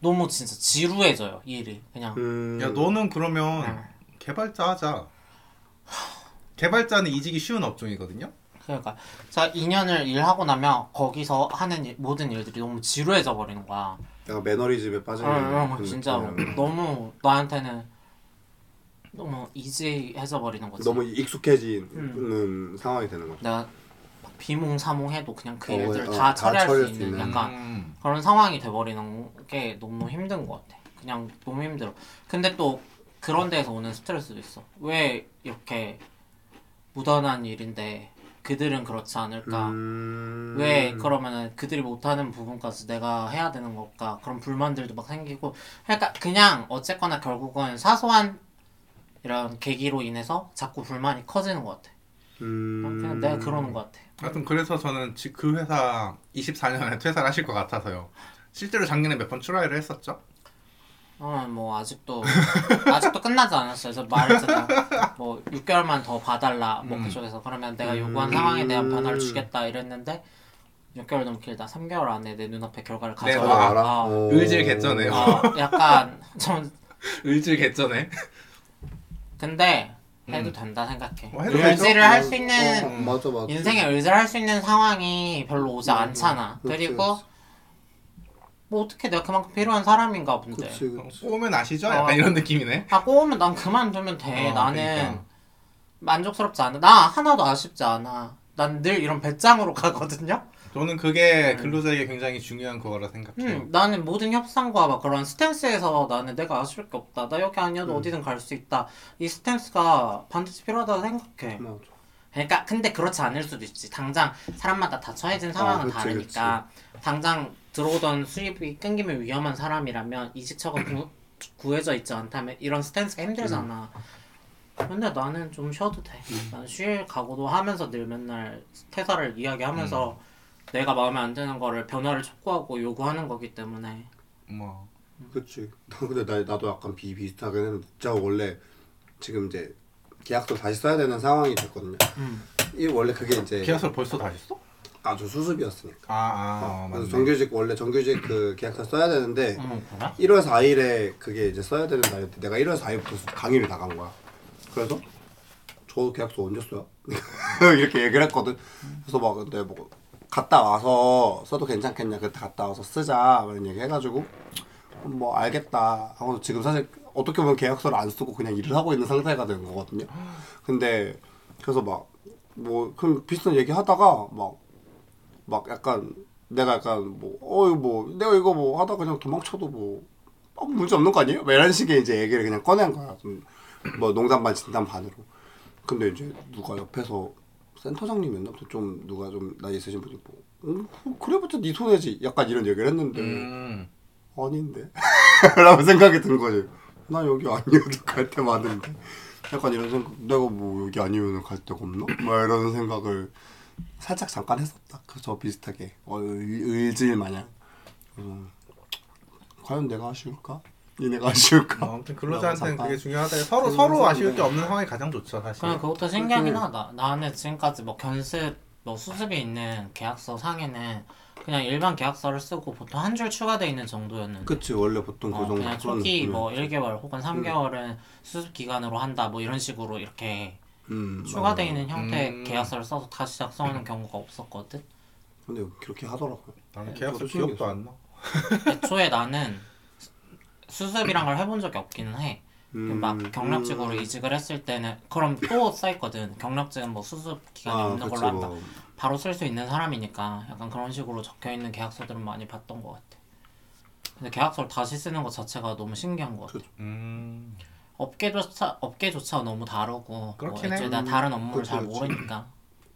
너무 진짜 지루해져요 일이 그냥.
음.
야 너는 그러면
응.
개발자 하자. 개발자는 이직이 쉬운 업종이거든요.
그러니까 제가 2년을 일하고 나면 거기서 하는 일- 모든 일들이 너무 지루해져 버리는 거야.
내가 매너리즘에 빠져
응,
있는
응,
그
진짜로
느낌이야.
너무 나한테는 너무 이지해져 버리는 거지.
너무 익숙해지는 상황이 되는 거죠.
내가 막 비몽사몽해도 그냥 그
어,
일들
어,
다
다
처리할 수
처리할 수
있는
있는.
약간
음.
그런 상황이 돼 버리는 게 너무 힘든 것 같아. 그냥 너무 힘들어. 근데 또 그런 데에서 오는 스트레스도 있어. 왜 이렇게 무던한 일인데 그들은 그렇지 않을까?
음.
왜 그러면은 그들이 못하는 부분까지 내가 해야 되는 걸까? 그런 불만들도 막 생기고. 그러니까 그냥 어쨌거나 결국은 사소한 이런 계기로 인해서 자꾸 불만이 커지는 것 같아.
음.
그냥 내가 그러는 것 같아.
하여튼 그래서 저는 지- 그 회사 24년에 퇴사를 하실 것 같아서요. 실제로 작년에 몇번 try를 했었죠.
어, 뭐 아직도 아직도 끝나지 않았어요. 그래서 말했잖아. 뭐 6개월만 더 봐달라. 뭐
음.
그쪽에서 그러면 내가 요구한 상황에 대한
음.
변화를 주겠다 이랬는데 6개월 너무 길다. 3개월 안에 내 눈앞에 결과를
네,
가져와.
너
알아?
어,
어.
의질 개쩌네요.
어, 약간 좀
의질 개쩌네.
근데 해도
음.
된다 생각해.
뭐 해도
의지를. 할 수 있는
어, 맞아 맞아.
인생에 의지를 할 수 있는 상황이 별로 오지
음,
않잖아.
그렇지,
그리고 뭐 어떻게 내가 그만큼 필요한 사람인가 본데.
그치
어,
그치.
꼬우면 아시죠? 약간
어.
이런 느낌이네.
아 꼬우면 난 그만두면 돼.
어,
나는
그러니까.
만족스럽지 않아. 나 하나도 아쉽지 않아. 난 늘 이런 배짱으로 가거든요.
저는 그게 근로자에게 굉장히 중요한 그거라 생각해요.
음, 나는 모든 협상과 막 그런 스탠스에서 나는 내가 아쉬울 게 없다. 나 여기 아니어도
음.
어디든 갈 수 있다. 이 스탠스가 반드시 필요하다고 생각해.
맞아.
그러니까 근데 그렇지 않을 수도 있지. 당장 사람마다 다 처해진 상황은
그치,
다르니까 당장 들어오던 수입이 끊기면 위험한 사람이라면 이직처가 구, 구해져 있지 않다면 이런 스탠스가 힘들잖아. 근데 나는 좀 쉬어도 돼. 나는 쉴 각오도 하면서 늘 맨날 퇴사를 이야기하면서 내가 마음에 안 드는 거를 변화를 촉구하고 요구하는 거기 때문에
뭐
그치. 근데 나 나도 약간 비 비슷하긴 했는데 제가 원래 지금 이제 계약서 다시 써야 되는 상황이 됐거든요.
음.
이 원래 그게 이제
계약서를 벌써 다 했어?
아저 수습이었으니까.
아, 아,
어. 그래서 정규직 원래 정규직 그 계약서 써야 되는데
음 그래?
1월 4일에 그게 이제 써야 되는 날이었대. 내가 1월 4일부터 강의를 나간 거야. 그래서 저 계약서 언제 써요? 이렇게 얘기를 했거든. 그래서 막 근데 뭐 갔다 와서 써도 괜찮겠냐. 그때 갔다 와서 쓰자. 이런 얘기 해가지고 뭐 알겠다 하고 지금 사실 어떻게 보면 계약서를 안 쓰고 그냥 일을 하고 있는 상태가 된 거거든요. 근데 그래서 막 뭐 그럼 비슷한 얘기 하다가 막 막 약간 내가 약간 뭐 어이 뭐 내가 이거 뭐 하다 그냥 도망쳐도 뭐 아무 문제 없는 거 아니에요? 뭐 이런 식의 이제 얘기를 그냥 꺼낸 거야. 좀뭐 농담 반 진담 반으로. 근데 이제 누가 옆에서 센터장님이었나? 좀 누가 좀 나이 있으신 분이 뭐 음, 그래봤자 네 손해지. 약간 이런 얘기를 했는데
음.
아닌데 라고 생각이 든 거지. 나 여기 아니어도 갈데 많은데. 약간 이런 생각. 내가 뭐 여기 아니면 갈 데가 없나? 뭐 이런 생각을 살짝 잠깐 했었다. 그저 비슷하게 어, 의- 의질 마냥. 음, 과연 내가 아쉬울까? 니네가 아쉬울까?
뭐 아무튼 근로자한테는. 그게 중요하다. 서로
그런
서로 아쉬울 게
드네.
없는 상황이 가장 좋죠, 사실.
그냥 그것도 신기하긴
그렇게-
하다. 나는 지금까지 뭐 견습, 뭐 수습이 있는 계약서 상에는 그냥 일반 계약서를 쓰고 보통 한 줄 추가돼 있는 정도였는데.
그치 원래 보통 그
어,
정도.
그냥 초기. 뭐 1개월 혹은 3개월은 수습 기간으로 한다 뭐 이런 식으로 이렇게
음,
추가돼 있는 형태의
음.
계약서를 써서 다시 작성하는 경우가 없었거든.
근데 그렇게 하더라고요.
나는 계약서
저도
기억도 안 나.
애초에 나는 수- 수습이란 걸 해본 적이 없기는 해.
음,
막 경력직으로 이직을 했을 때는 그럼 또 써있거든. 경력직은 뭐 수습 기간이
아,
없는
그치,
걸로 한다.
뭐.
바로 쓸 수 있는 사람이니까 약간 그런 식으로 적혀 있는 계약서들은 많이 봤던 것 같아. 근데 계약서를 다시 쓰는 것 자체가 너무 신기한 것 같아.
음.
업계조차 업계조차 너무 다르고 뭐
그렇긴 해.
애초에 나 다른 업무를
그치,
잘
그치.
모르니까.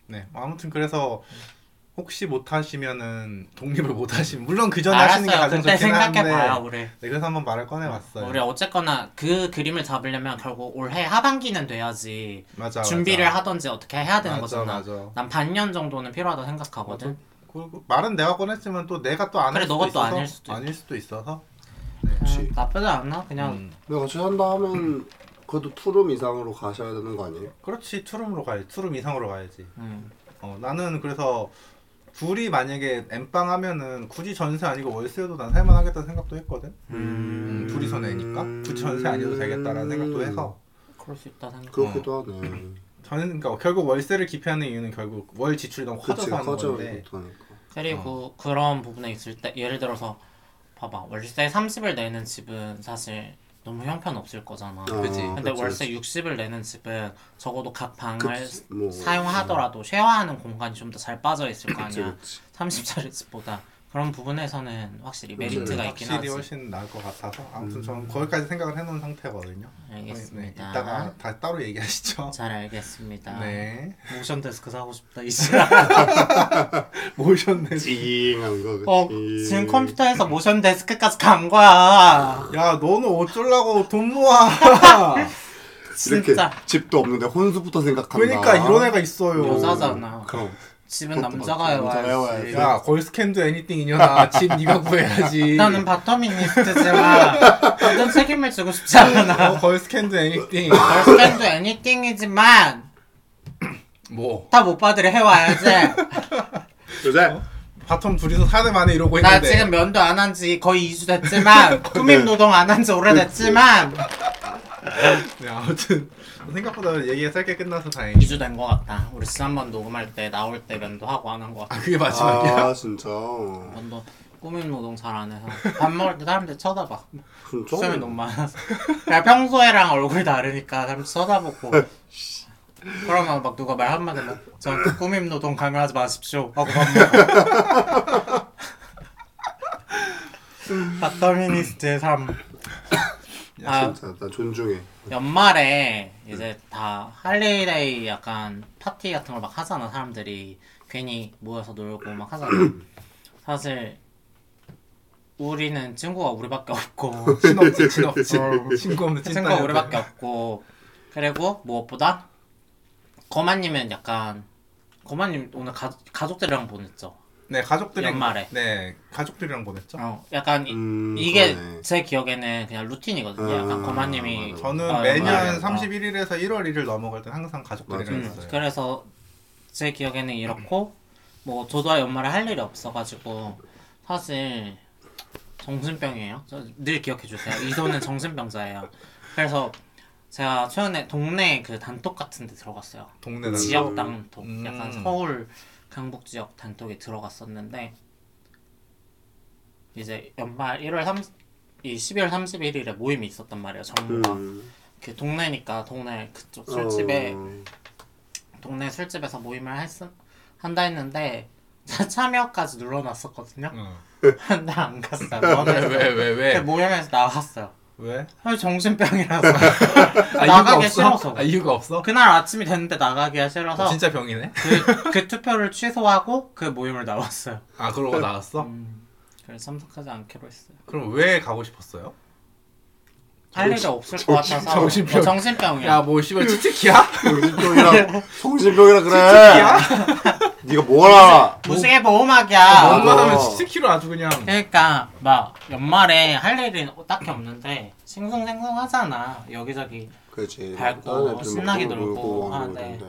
네. 아무튼 그래서 혹시 못 하시면은 독립을 못 하시면 물론 그 전에 하시는 게
알았어요.
가장
그때
좋긴 한데
생각해봐요 우리.
네, 그래서 한번 말을 꺼내봤어요.
우리 어쨌거나 그 그림을 잡으려면 결국 올해 하반기는 돼야지
맞아,
준비를
맞아.
하던지 어떻게 해야 되는
맞아,
거잖아.
맞아.
난 반년 정도는 필요하다 생각하거든.
그 말은 내가 꺼냈지만 또 내가 또 아닐
그래,
수도
너가 또
있어서
아닐 수도
아닐 수도 있어서
그치.
음, 나쁘지 않나? 그냥
음.
근데 같이 산다 하면 그래도 투룸 이상으로 가셔야 되는 거 아니에요?
그렇지 투룸으로 가야지 투룸 이상으로 가야지
음.
어 나는 그래서 둘이 만약에 엔빵 하면은 굳이 전세 아니고 월세도 난 살만하겠다는 생각도 했거든. 음, 둘이서 내니까? 굳이 전세 아니어도 되겠다라는 생각도 해서.
그럴 수 있다 생각.
그렇기도 하네.
저는 그러니까 결국 월세를 기피하는 이유는 결국 월 지출이 너무
그치
커져서 하는
커져
건데.
못하니까.
그리고 그런 부분에 있을 때 예를 들어서 봐봐. 월세 30을 내는 집은 사실 너무 형편없을 거잖아.
그치.
아,
근데
그치,
월세 60을 내는 집은 적어도 각 방을
그치, 뭐.
사용하더라도 쉐어하는 공간이 좀 더 잘 빠져 있을 거
그치,
아니야.
그치.
30짜리 집보다 그런 부분에서는 확실히. 메리트가 있긴
확실히
하지.
훨씬 나을 것 같아서 아무튼
음.
저는 거기까지 생각을 해놓은 상태거든요
알겠습니다.
네, 이따가 다 따로 얘기하시죠
잘 알겠습니다.
네
모션 데스크 사고 싶다 이시라.
모셨네
찡한 거 그치.
어 지금 컴퓨터에서 모션 데스크까지 간 거야.
야 너는 어쩌려고 돈 모아
이렇게
진짜
집도 없는데 혼수부터 생각한다.
그러니까 이런 애가 있어요
여자잖아.
그럼
집은 남자가. 해와야지.
야
걸스캔도 애니띵 이년아 집 네가 구해야지
나는 바터미니스트지만 완전 책임을 지고 싶지 않아.
어, 걸스캔도 애니띵
걸스밴드 애니띵이지만 뭐다못 받으려 해와야지.
여자
bottom 둘이서 사내 만에 이러고
나
있는데
지금 면도 안 한 지 거의 2주 됐지만 꾸밈 노동 안 한 지 오래됐지만
네, 아무튼 생각보다 얘기가 짧게 끝나서 다행이다
2주 된 것 같다. 우리 지난번 녹음할 때 나올 때 면도 하고 안 한 것 같아.
아 그게 마지막이야?
아 진짜
면도 꾸밈 노동 잘 안 해서 밥 먹을 때 사람들 이 쳐다봐.
진짜
수염이 너무 많아서. 그냥 평소에랑 얼굴 다르니까 사람들 쳐다보고. 그러면 막 누가 말 한마디 저한테 꾸밈 노동 강요하지 마십시오 하고 밥 먹어. bottominist의 삶. 아,
진짜 나 존중해.
연말에 이제 다 holiday 약간 파티 같은 걸 막 하잖아 사람들이 괜히 모여서 놀고 막 하잖아 사실 우리는 친구가 우리밖에 없고
친없지 친없지
어.
친구 없는
친구가
찐따야
우리밖에 없고 그리고 무엇보다 거마님은 약간 거마님 오늘 가, 가족들이랑 보냈죠
네 가족들이랑
연말에.
네 가족들이랑 보냈죠
어, 약간 이,
음,
이게
그러네.
제 기억에는 그냥 루틴이거든요 약간
음,
거마님이
맞아.
저는
아,
매년
연말에, 어.
31일에서 1월 1일 넘어갈 때 항상 가족들이랑
음,
있어요
그래서 제 기억에는 이렇고 뭐 저도 연말에 할 일이 없어가지고 사실 정신병이에요. 저늘 기억해 주세요. 이도는 정신병자예요. 그래서 제가 최근에 동네 그 단톡 같은 데 들어갔어요.
동네
지역
단톡.
단톡,
음.
약간 서울 강북 지역 단톡에 들어갔었는데 이제 연말 1월 3, 이 12월 31일에 모임이 있었단 말이에요. 정부가
음.
그 동네니까 동네 그쪽 술집에
어,
동네 술집에서 모임을 했, 한다 했는데 참여까지 눌러놨었거든요.
응.
근데 안 갔어요.
왜 왜 왜 왜?
그 모임에서 나왔어요.
왜?
아, 정신병이라서
아,
나가기
이유가
싫어서.
없어? 아, 이유가 없어?
그날 아침이 됐는데 나가기가 싫어서
어, 진짜 병이네.
그, 그 투표를 취소하고 그 모임을 나왔어요.
아 그러고 나왔어?
음, 그래서 참석하지 않기로 했어요.
그럼 왜 가고 싶었어요?
할 일이 없을 것 같아서
정신병.
어, 정신병이야.
야 뭐 씨발 치치키야?
정신병이라 정신병이라 그래. 네가 뭘 알아?
무식의 보호막이야.
뭐-
뭔가 하면
어.
치치키로 아주 그냥.
그러니까 막 연말에 할 일이 딱히 없는데 싱숭생숭하잖아 여기저기
그렇지.
밝고 신나게
막
놀고 하는데.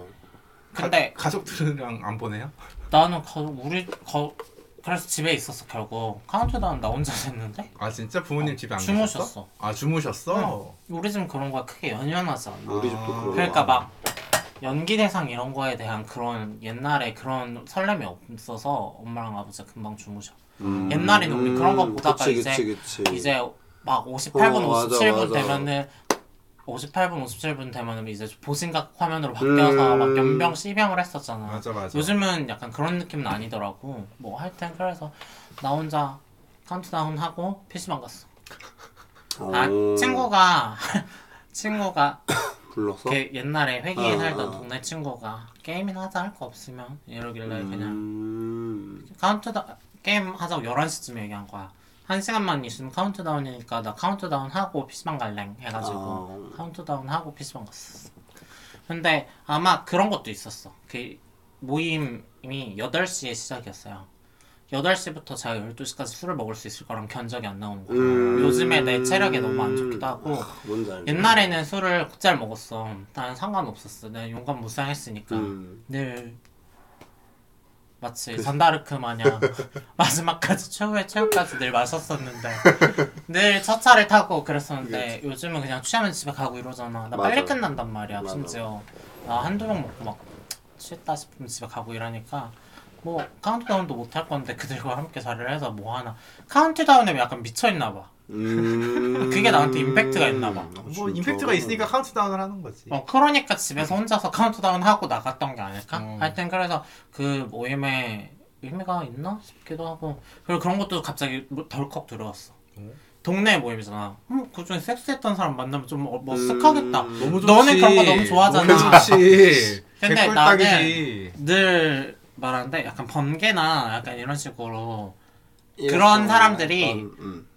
근데
가, 가족들이랑 안 보내요?
나는 거, 우리 거, 그래서 집에 있었어 결국 카운트다운 나 혼자 했는데
아 진짜 부모님 집에 안
주무셨어.
계셨어? 아 주무셨어?
우리 집 그런 거에 크게 연연하지 않아
우리 집도 그런
그러니까 거막 연기 대상 이런 거에 대한 그런 옛날에 그런 설렘이 없어서 엄마랑 아버지가 금방 주무셔.
음.
옛날에는 우리 그런 거 보다가
그치,
이제
그치, 그치.
이제 막 58분,
어, 맞아,
57분
맞아.
되면은 58분, 57분 되면은 이제 보신각 화면으로 바뀌어서
음.
막 염병, 시병을 했었잖아.
맞아 맞아.
요즘은 약간 그런 느낌은 아니더라고. 뭐 하여튼 그래서 나 혼자 카운트다운 하고 PC방 갔어. 아
오.
친구가 친구가
불렀어?
걔 옛날에 회기에
아,
살던
아.
동네 친구가 게임이나 하자 할 거 없으면 이러길래 그냥
음.
카운트다운 게임 하자고 11시쯤 얘기한 거야. 한 시간만 있으면 카운트다운이니까 나 카운트다운 하고 PC방 갈랭 해가지고
아.
카운트다운 하고 PC방 갔어. 근데 아마 그런 것도 있었어. 그 모임이 8시에 시작이었어요. 8시부터 제가 12시까지 술을 먹을 수 있을 거란 견적이 안 나오는 거야.
음.
요즘에 내 체력이 너무 안 좋기도 하고
알지?
옛날에는 술을 국자를 먹었어. 난 상관없었어. 내가 용감 무쌍했으니까.
음.
늘 마치 잔다르크 마냥 마지막까지 최후의 최후까지 늘 마셨었는데 늘 첫 차를 타고 그랬었는데 요즘은 그냥 취하면 집에 가고 이러잖아. 나 빨리
맞아.
끝난단 말이야
맞아.
심지어. 나 한두 병 먹고 막 취했다 싶으면 집에 가고 이러니까 뭐 카운트다운도 못 할 건데 그들과 함께 자리를 해서 뭐 하나. 카운트다운에 약간 미쳐있나 봐
음.
그게 나한테 임팩트가 있나 봐.
아,
뭐
진짜?
임팩트가 있으니까 카운트다운을 하는 거지.
어, 그러니까 집에서 혼자서 카운트다운 하고 나갔던 게 아닐까?
음.
하여튼 그래서 그 모임에 의미가 있나 싶기도 하고 그리고 그런 것도 갑자기 뭐 덜컥 들어왔어.
어?
동네 모임이잖아. 음, 그 중에 섹스했던 사람 만나면 좀 어- 머쓱하겠다.
음.
너무 좋지.
너는 그런 거 너무 좋아하잖아.
너무 좋지.
근데
개꿀딱이지.
늘 말하는데 약간 번개나 약간 이런 식으로 그런 사람들이
약간, 음.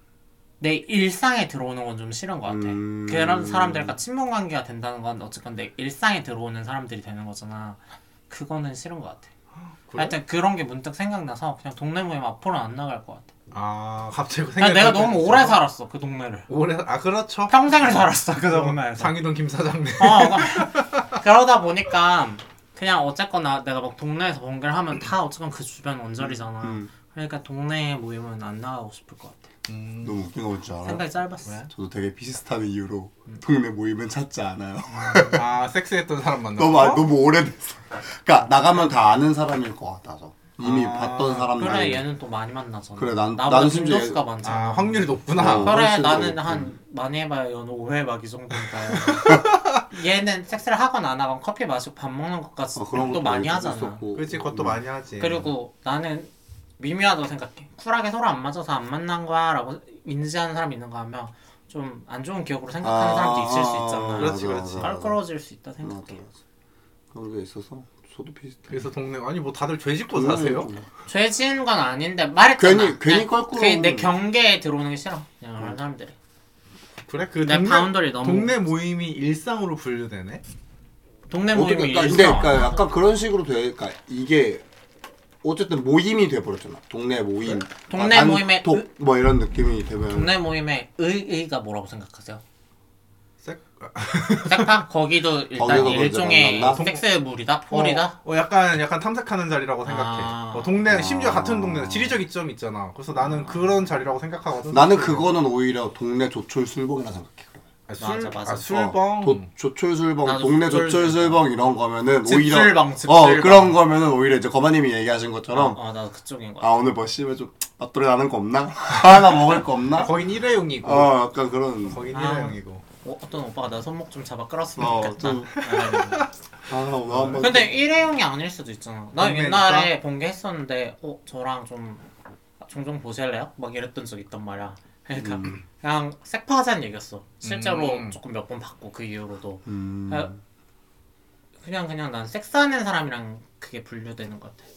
내 일상에 들어오는 건 좀 싫은 것 같아.
음.
그런 사람들과 친분 관계가 된다는 건 어쨌건 내 일상에 들어오는 사람들이 되는 거잖아. 그거는 싫은 것 같아.
그래?
하여튼 그런 게 문득 생각나서 그냥 동네 모임 앞으로 안 나갈 것 같아.
아 갑자기 생각이
내가 너무. 오래 살았어 그 동네를.
오래 아 그렇죠.
평생을 살았어 그 동네에서.
상위동 김 사장님.
어, 그- 그러다 보니까 그냥 어쨌거나 내가 막 동네에서 번개를 하면 다 어쨌건 그 주변 원절이잖아.
음.
그러니까 동네 모임은 안 나가고 싶을 것 같아.
음.
너무 웃긴 거 뭔지 알아?
생각이 짧았어.
왜?
저도 되게 비슷한 이유로 동네 모임은 찾지 않아요.
아 섹스했던 사람 만나.
너무 아- 너무 오래됐어. 그러니까 나가면 다 아는 사람일 것 같아서 이미
아,
봤던 사람들.
그래 얘는 또 많이 만나잖아.
그래, 난-
나보다
심지어
빈도수가 많잖아.
아 확률이 높구나.
어.
그래
훨씬 더
나는
높고.
한 많이 해봐야 연애 5회 막 이 정도니까 얘는 섹스를 하건 안 하건 커피 마시고 밥 먹는 것까지
어, 그런
또
것도
많이
있-
하잖아
있었고.
그렇지 그것도
음.
많이 하지.
그리고 나는 미묘하다고 생각해 쿨하게 서로 안 맞아서 안 만난 거야 라고 인지하는 사람이 있는 거 하면 좀 안 좋은 기억으로 생각하는
아,
사람도 있을 수
아,
있잖아
그렇지, 그렇지.
껄끄러워질 수 있다 생각해
맞아. 그런 게 있어서 저도 비슷해.
그래서 동네 아니 뭐 다들 죄 짓고 사세요?
죄 지은 건 아닌데 말했잖아
괜히- 괜히
그게 내 경계에 들어오는 게 싫어 그냥 그런 사람들이
그래 그
내
동네
boundary 너무
동네 모임이 일상으로 분류되네.
동네
어떻게
모임이
그러니까 근데
일상
그러니까 약간 그런 식으로 돼. 그러니까 이게 어쨌든 모임이 돼 버렸잖아. 동네 모임.
동네
안-
모임의
독,
의-
뭐 이런 느낌이 되면
동네 모임의 의의가 뭐라고 생각하세요?
섹
섹파? 거기도 일단 일종의? 섹스물이다? 폴이다?
어, 어, 약간 약간 탐색하는 자리라고 생각해.
아.
어, 동네
아.
심지어 같은 동네 지리적 이점이 있잖아. 그래서 나는 그런 자리라고 생각하거든.
나는 그거는 오히려 동네 조촐 술봉이라 생각해.
아, 술,
맞아, 맞아.
아, 술뻥.
어, 도, 조촐 술봉,
나도
동네
조촐
조촐 술봉 이런 거면은 오히려
집술방,
어
집술방.
그런 거면은 오히려 이제 거마님이 얘기하신 것처럼
어, 나도 그쪽인 거
아
같아.
오늘 뭐 씨발 좀 맛돌이 나는 거 없나? 하나 먹을 거 없나?
거긴 일회용이고.
어 약간 그런
거긴
아.
일회용이고.
어, 어떤 오빠가 나 손목 좀 잡아 끌었으면
어,
좋겠다.
좀-
아,
아 한번
근데 일회용이 아닐 수도 있잖아. 나
동네니까?
옛날에 본 게 했었는데, 어, 저랑 좀 종종 보실래요? 막 이랬던 적 있단 말이야. 그러니까
음.
그냥 색파하자는 얘기였어. 실제로
음.
조금 몇 번 봤고 그 이후로도.
음,
아, 그냥 그냥 난 섹스하는 사람이랑 그게 분류되는 것 같아.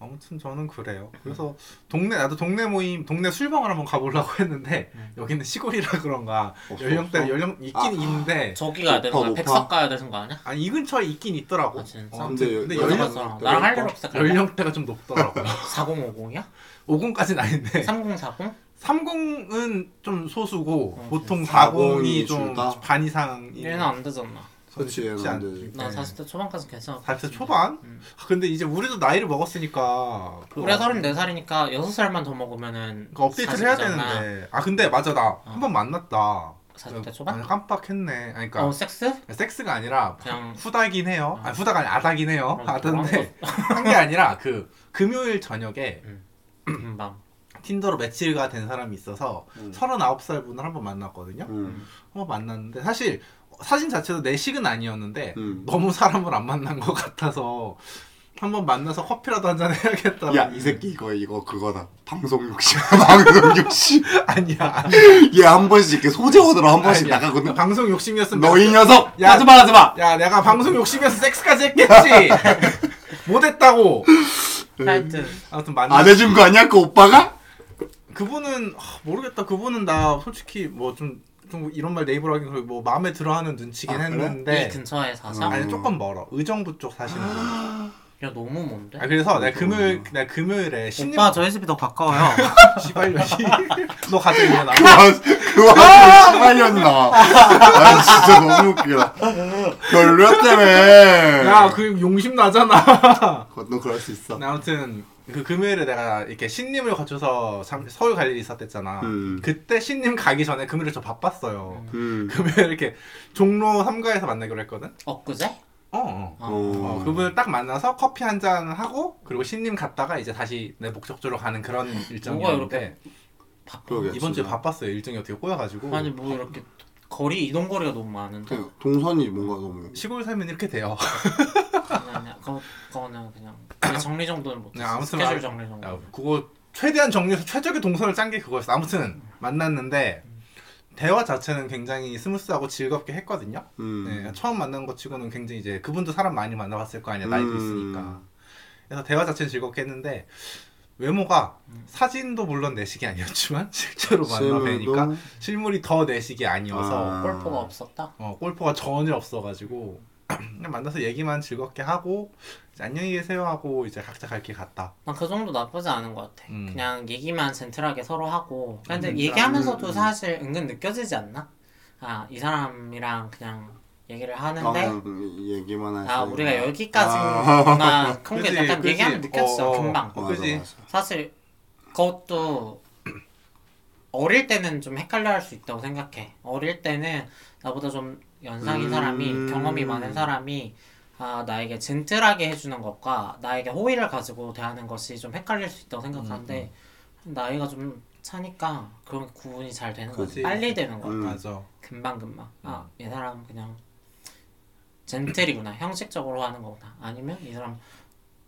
아무튼 저는 그래요. 그래서 동네 나도 동네 모임, 동네 술방을 한번 가보려고 했는데
음.
여기는 시골이라 그런가
없어,
연령대
없어?
연령 있긴
아.
있는데
저기 가야 되는 거야? 백석 가야 되는 거 아니야?
아니 이 근처에 있긴 있더라고.
아, 진짜?
어,
근데
근데
여-
연령. 나랑 할일 없어.
연령대가 좀 높더라고요.
4050이야?
50까지는 아닌데
3040?
30은 좀 소수고
어,
보통
40이
40이 좀
줄다?
반 이상
얘는 안 되잖아.
그렇지, 얘는 안 되지.
나 40대 초반까지 괜찮아.
40대 초반?
음.
아, 근데 이제 우리도 나이를 먹었으니까
올해 34살이니까 6살만 더 먹으면은
그 업데이트를 해야
40이잖아.
되는데 아 근데 맞아 나 한 번 만났다
40대 초반?
아니, 깜빡했네. 아니, 그러니까
어 섹스?
섹스가 아니라
그냥
후다긴 해요. 아니 후다가 아니 아다긴 해요.
어,
아던데 한 게 아니라 그 금요일 저녁에
금방
틴더로 매치가 된 사람이 있어서
음.
39살 분을 한번 만났거든요.
음.
한번 만났는데 사실 사진 자체도 내 식은 아니었는데
음.
너무 사람을 안 만난 것 같아서 한번 만나서 커피라도 한 잔 해야겠다.
야 이 새끼 이거 이거 그거다 방송 욕심 방송 욕심
아니야. 아니야.
얘한 번씩 이렇게 소재 얻으러 한 번씩
아니야.
나가거든
방송 욕심이었으면
너이 녀석
야.
하지 마 하지 마
야 내가 방송 욕심이어서 섹스까지 했겠지. 못 했다고.
하여튼
아무튼 만나.
안 해준 거 아니야 그 오빠가
그분은 하, 모르겠다. 그분은 나 솔직히 뭐좀 좀 이런 말 네이버로 하긴 그렇고 뭐 마음에 들어하는 눈치긴
아, 그래?
했는데
이 근처에 사셔?
음.
아니 조금 멀어. 의정부 쪽 사시는 분.
야 너무 먼데?
아 그래서 내가. 금요일 내가 금요일에 신림
오빠 저희 집이 더 가까워요
시발년이 너 있냐
그
나.
와- 그 와중에 시발년 나와 아 진짜 너무 웃기다 별로였다며
야그 용심 나잖아.
너 그럴 수 있어
아무튼 그 금요일에 내가 이렇게 신림을 거쳐서 참- 서울 갈 일이 있었댔잖아.
음.
그때 신림 가기 전에 금요일에 저 바빴어요.
음.
금요일 이렇게 종로 3가에서 만나기로 했거든.
엊그제?
어. 어.
어.
어, 그분을 딱 만나서 커피 한 잔 하고 그리고 신림 갔다가 이제 다시 내 목적지로 가는 그런 일정이었는데
바빠
그러게.
이번 주에. 바빴어요 일정이 어떻게 꼬여가지고
아니 뭐 이렇게 거리 이동 거리가 너무 많은데
그 동선이 뭔가 너무
시골 살면 이렇게 돼요
그거 그거는 그냥 그냥 정리 정도는 못했어
네, 아무튼
스케줄
말-
정리 정도.
야, 그거 최대한 정리해서 최적의 동선을 짠 게 그거였어 아무튼 만났는데 대화 자체는 굉장히 스무스하고 즐겁게 했거든요.
음.
네, 처음 만난 것 치고는 굉장히 이제 그분도 사람 많이 만나봤을 거 아니야. 나이도
음.
있으니까. 그래서 대화 자체는 즐겁게 했는데 외모가 사진도 물론 내식이 아니었지만 실제로 만나 뵈니까 실물이 더 내식이 아니어서
아.
꼴포가 없었다?
어, 꼴포가 전혀 없어가지고 그냥 만나서 얘기만 즐겁게 하고 이제 안녕히 계세요 하고 이제 각자 갈 길 갔다.
난 그 정도 나쁘지 않은 것 같아
음.
그냥 얘기만 젠틀하게 서로 하고 근데
음,
얘기하면서도
음.
사실 은근 느껴지지 않나? 아 이 사람이랑 그냥 얘기를 하는데
아, 얘기만 하시
아 우리가 여기까지구나 그런 게 약간
그지.
얘기하면 느껴지죠
어, 어.
금방
어, 그지?
사실 그것도 어릴 때는 좀 헷갈려 할 수 있다고 생각해. 어릴 때는 나보다 좀 연상인
음.
사람이 경험이 많은 사람이 아 나에게 젠틀하게 해주는 것과 나에게 호의를 가지고 대하는 것이 좀 헷갈릴 수 있다고 생각하는데 나이가 좀 차니까 그런 게 구분이 잘 되는 거지.
그지.
빨리 되는 거.
음.
맞아.
금방 금방. 아이 사람 그냥 젠틀이구나. 형식적으로 하는 거구나. 아니면 이 사람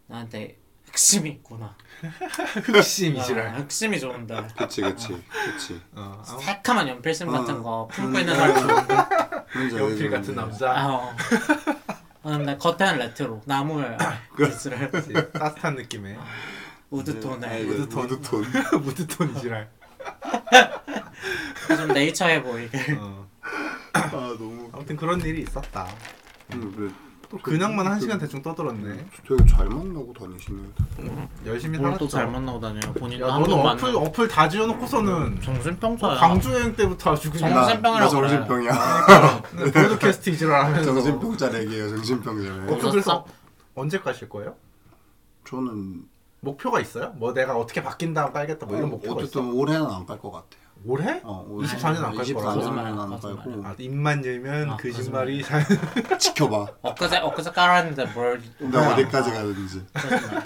나한테 흑심이 있구나.
흑심
아. 흑심이 좋은데.
그치 그치 그치
어,
새카만 연필 심 같은
어.
거 품고 있는 사람 좋은데.
연필 같은. 남자.
아, 어. 어, 겉에는 레트로. 나무에 글씨를
그치. 따뜻한 느낌의
wood tone에
알지, wood tone. Wood
tone mood tone 이지랄.
좀 네이처해 보이게.
어.
아 너무
아무튼 그런 일이 있었다.
음, 그 래.
또 그냥만 한 시간 대충 떠들었네.
되게 잘 만나고 다니시네요
열심히
뭘
살았죠.
또잘 만나고 다녀요. 본인도 야한
너는
번
어플
만나고.
어플 다 지어놓고서는
정신병자야.
광주 여행 때부터 아주 그냥
정- 정신병이라고
나. 정신병이야
브로드캐스트 이지랄하면서
정신병자래기예요 정신병자래
어,
없었어?
그래서 언제 가실 거예요?
저는
목표가 있어요? 뭐 내가 어떻게 바뀐 다음 깔겠다 뭐 이런 목표가 있어?
어쨌든 올해는 안 깔 것 같아요
올해?
어,
24년 안깔 거라고?
24년은 안
거짓말,
깔고
아, 입만 열면
아,
거짓말이 잘
지켜봐.
엊그제 엊그제 깔았는데 뭘?
내가 어디까지 가든지.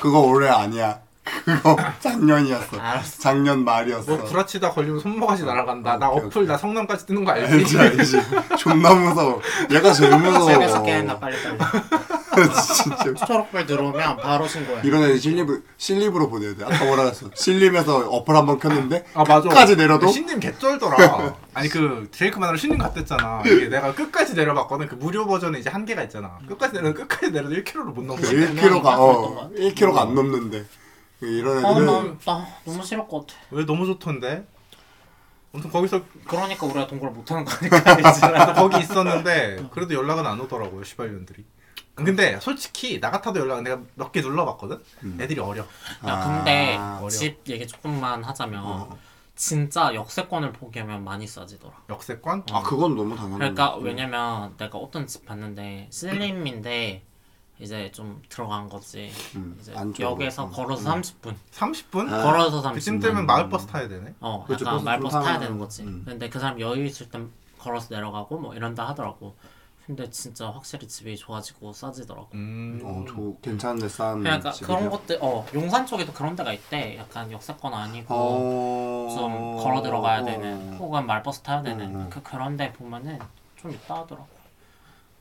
그거 올해 아니야 그거 작년이었어
알았어.
작년 말이었어
뭐 구라치다 걸리면 손모가지 날아간다. 나
오케이,
어플 나 성남까지 뜨는 거
알지
알지?
알지 존나 무서워 얘가 제일 무서워
집에서 깨나 빨리 빨리.
진짜
초록불 들어오면 바로 신고해.
이런 애는 실립을 실립으로 보내야 돼 아까 뭐라 했어 실립에서 어플 한번 켰는데
아 맞아.
끝까지 내려도?
신님 개쩔더라. 아니 그 제이크 만나러 신님 갔댔잖아. 이게 내가 끝까지 내려봤거든. 그 무료 버전에 이제 한계가 있잖아. 끝까지 내려 끝까지 내려도 1km를 못 넘어.
1kg가
어,
어 1kg가 안 넘는데 이런
어,
애들은
나, 나 너무 싫을 것 같아.
왜 너무 좋던데? 아무튼 거기서
그러니까 우리가 동거를 못하는 거니까 이제.
거기 있었는데 그래도 연락은 안 오더라고요 시발년들이. 근데 솔직히 나 같아도 연락은 내가 몇 개 눌러봤거든. 애들이 어려.
야 근데
아,
어려.
집 얘기 조금만 하자면
어.
진짜 역세권을 포기하면 많이 싸지더라.
역세권?
아 그건 너무 당연한
그러니까. 왜냐면 내가 어떤 집 봤는데 슬림인데 이제 좀 들어간 거지.
음,
이제
안쪽으로.
역에서
음,
걸어서 30분.
30분?
아,
걸어서 30분.
그쯤 되면 마을버스 타야 되네.
어,
그렇죠,
약간
버스
말버스
좀
타야
타면,
되는 거지.
음.
근데 그 사람 여유 있을 땐 걸어서 내려가고 뭐 이런다 하더라고. 근데 진짜 확실히 집이 좋아지고 싸지더라고.
음.
어, 저 괜찮네 싼.
그러니까
집이네요.
그런 것들 어 용산 쪽에도 그런 데가 있대. 약간 역세권 아니고
어...
좀 걸어 들어가야
어.
되는 혹은 말버스 타야 되는
음.
그 그런 데 보면은 좀 있다 하더라고.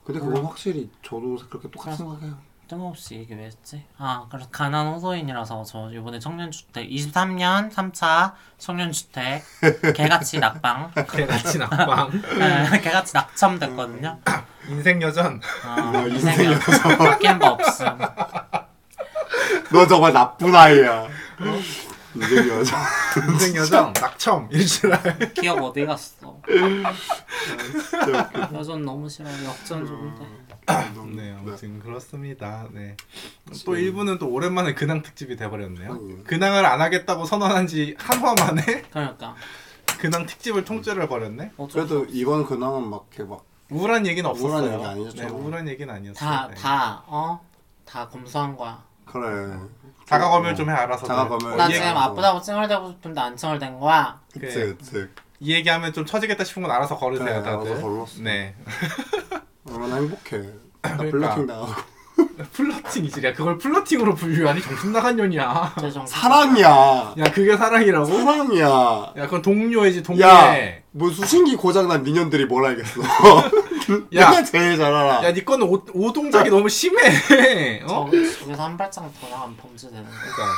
근데 그건 확실히 저도 그렇게 똑같이. 생각해요.
뜬금없이 얘기 왜 했지? 아 그래서 가난 호소인이라서 저 이번에 청년주택 23년 3차 청년주택 개같이 낙방
개같이 낙방.
네, 개같이 낙첨됐거든요.
인생 여전.
아,
야,
인생이. 바뀐 바 없음.
너 정말 나쁜 아이야. 인생 여자.
인생 여전. 낙첨. 일주일.
기억 어디 갔어?
웃겨.
여전 너무 싫어요. 역전 좋은데.
네, 아무튼 그렇습니다. 네. 또 1부는 또 오랜만에 근황 특집이 돼버렸네요.
음.
근황을 안 하겠다고 선언한 지 한 화 만에
그러니까
근황 특집을 통째로 버렸네.
그래도 이번 근황은 막 이렇게 막
우울한 얘기는 없었어요.
우울한 얘기 아니었죠.
네, 우울한 얘기는 아니었어요.
다,
네.
다, 어? 다 검소한 거야.
그래.
자가 검열 좀 해 알아서.
자가 검열.
나
이,
지금
얘기,
아프다고 찡얼대고 싶은데 안 찡얼댄 거야.
그치
그래.
그치.
이 얘기하면 좀 처지겠다 싶은 건 알아서 거르세요,
그래,
다들.
알아서 걸렀어.
네.
얼마나 행복해. 나
그러니까.
flirting 당하고.
Flirting이지. 야, 그걸 flirting으로 분류하니 정신 나간 년이야.
사랑이야.
야, 그게 사랑이라고?
사랑이야.
야, 그건 동료이지, 동료애.
야, 뭐 수신기 고장난 미년들이 뭘 알겠어.
야.
내가 제일 잘 알아.
야, 니 거는 오, 오동작이 너무 심해. 어?
저, 저기서 한 발짝 더 나가면 범죄되는 거야.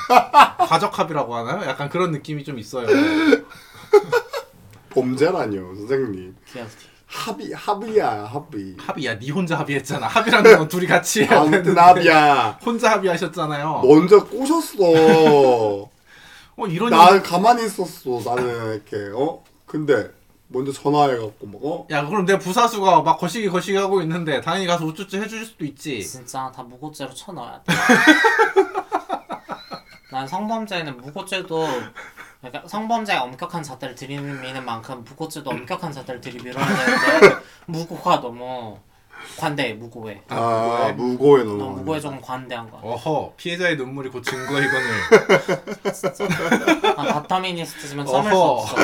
그러니까 가적합이라고 하나요? 약간 그런 느낌이 좀 있어요.
범죄라뇨, 선생님.
기억이.
합의, 합의야, 합의.
합의야, 니 혼자 합의했잖아. 합의라는 건 둘이 같이 해야
아무튼
되는데.
합의야.
혼자 합의하셨잖아요.
먼저 꼬셨어.
어, 이런
나 가만히 있었어. 나는 이렇게 어? 근데 먼저 전화해갖고 막 어?
야, 그럼 내 부사수가 막 거시기 거시기 하고 있는데 당연히 가서 우쭈쭈 해줄 수도 있지.
진짜 다 무고죄로 쳐넣어야 돼. 난 성범죄는 무고죄도 그러니까 성범죄가 엄격한 잣대를 들이미는 만큼 무고죄도 엄격한 잣대를 들이밀어야 되는데 무고가 너무 관대해 무고해.
아 무고에
너
넘어.
무고에 조금 관대한 거야.
어허, 피해자의 눈물이 곧 증거 이거는.
아, 바터미니스트지만 참을 수
어허.
없어.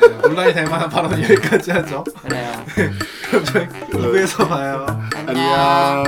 네, 논란이 될 만한 발언 여기까지 하죠.
그래요.
그럼 저희 2부에서 봐요.
안녕.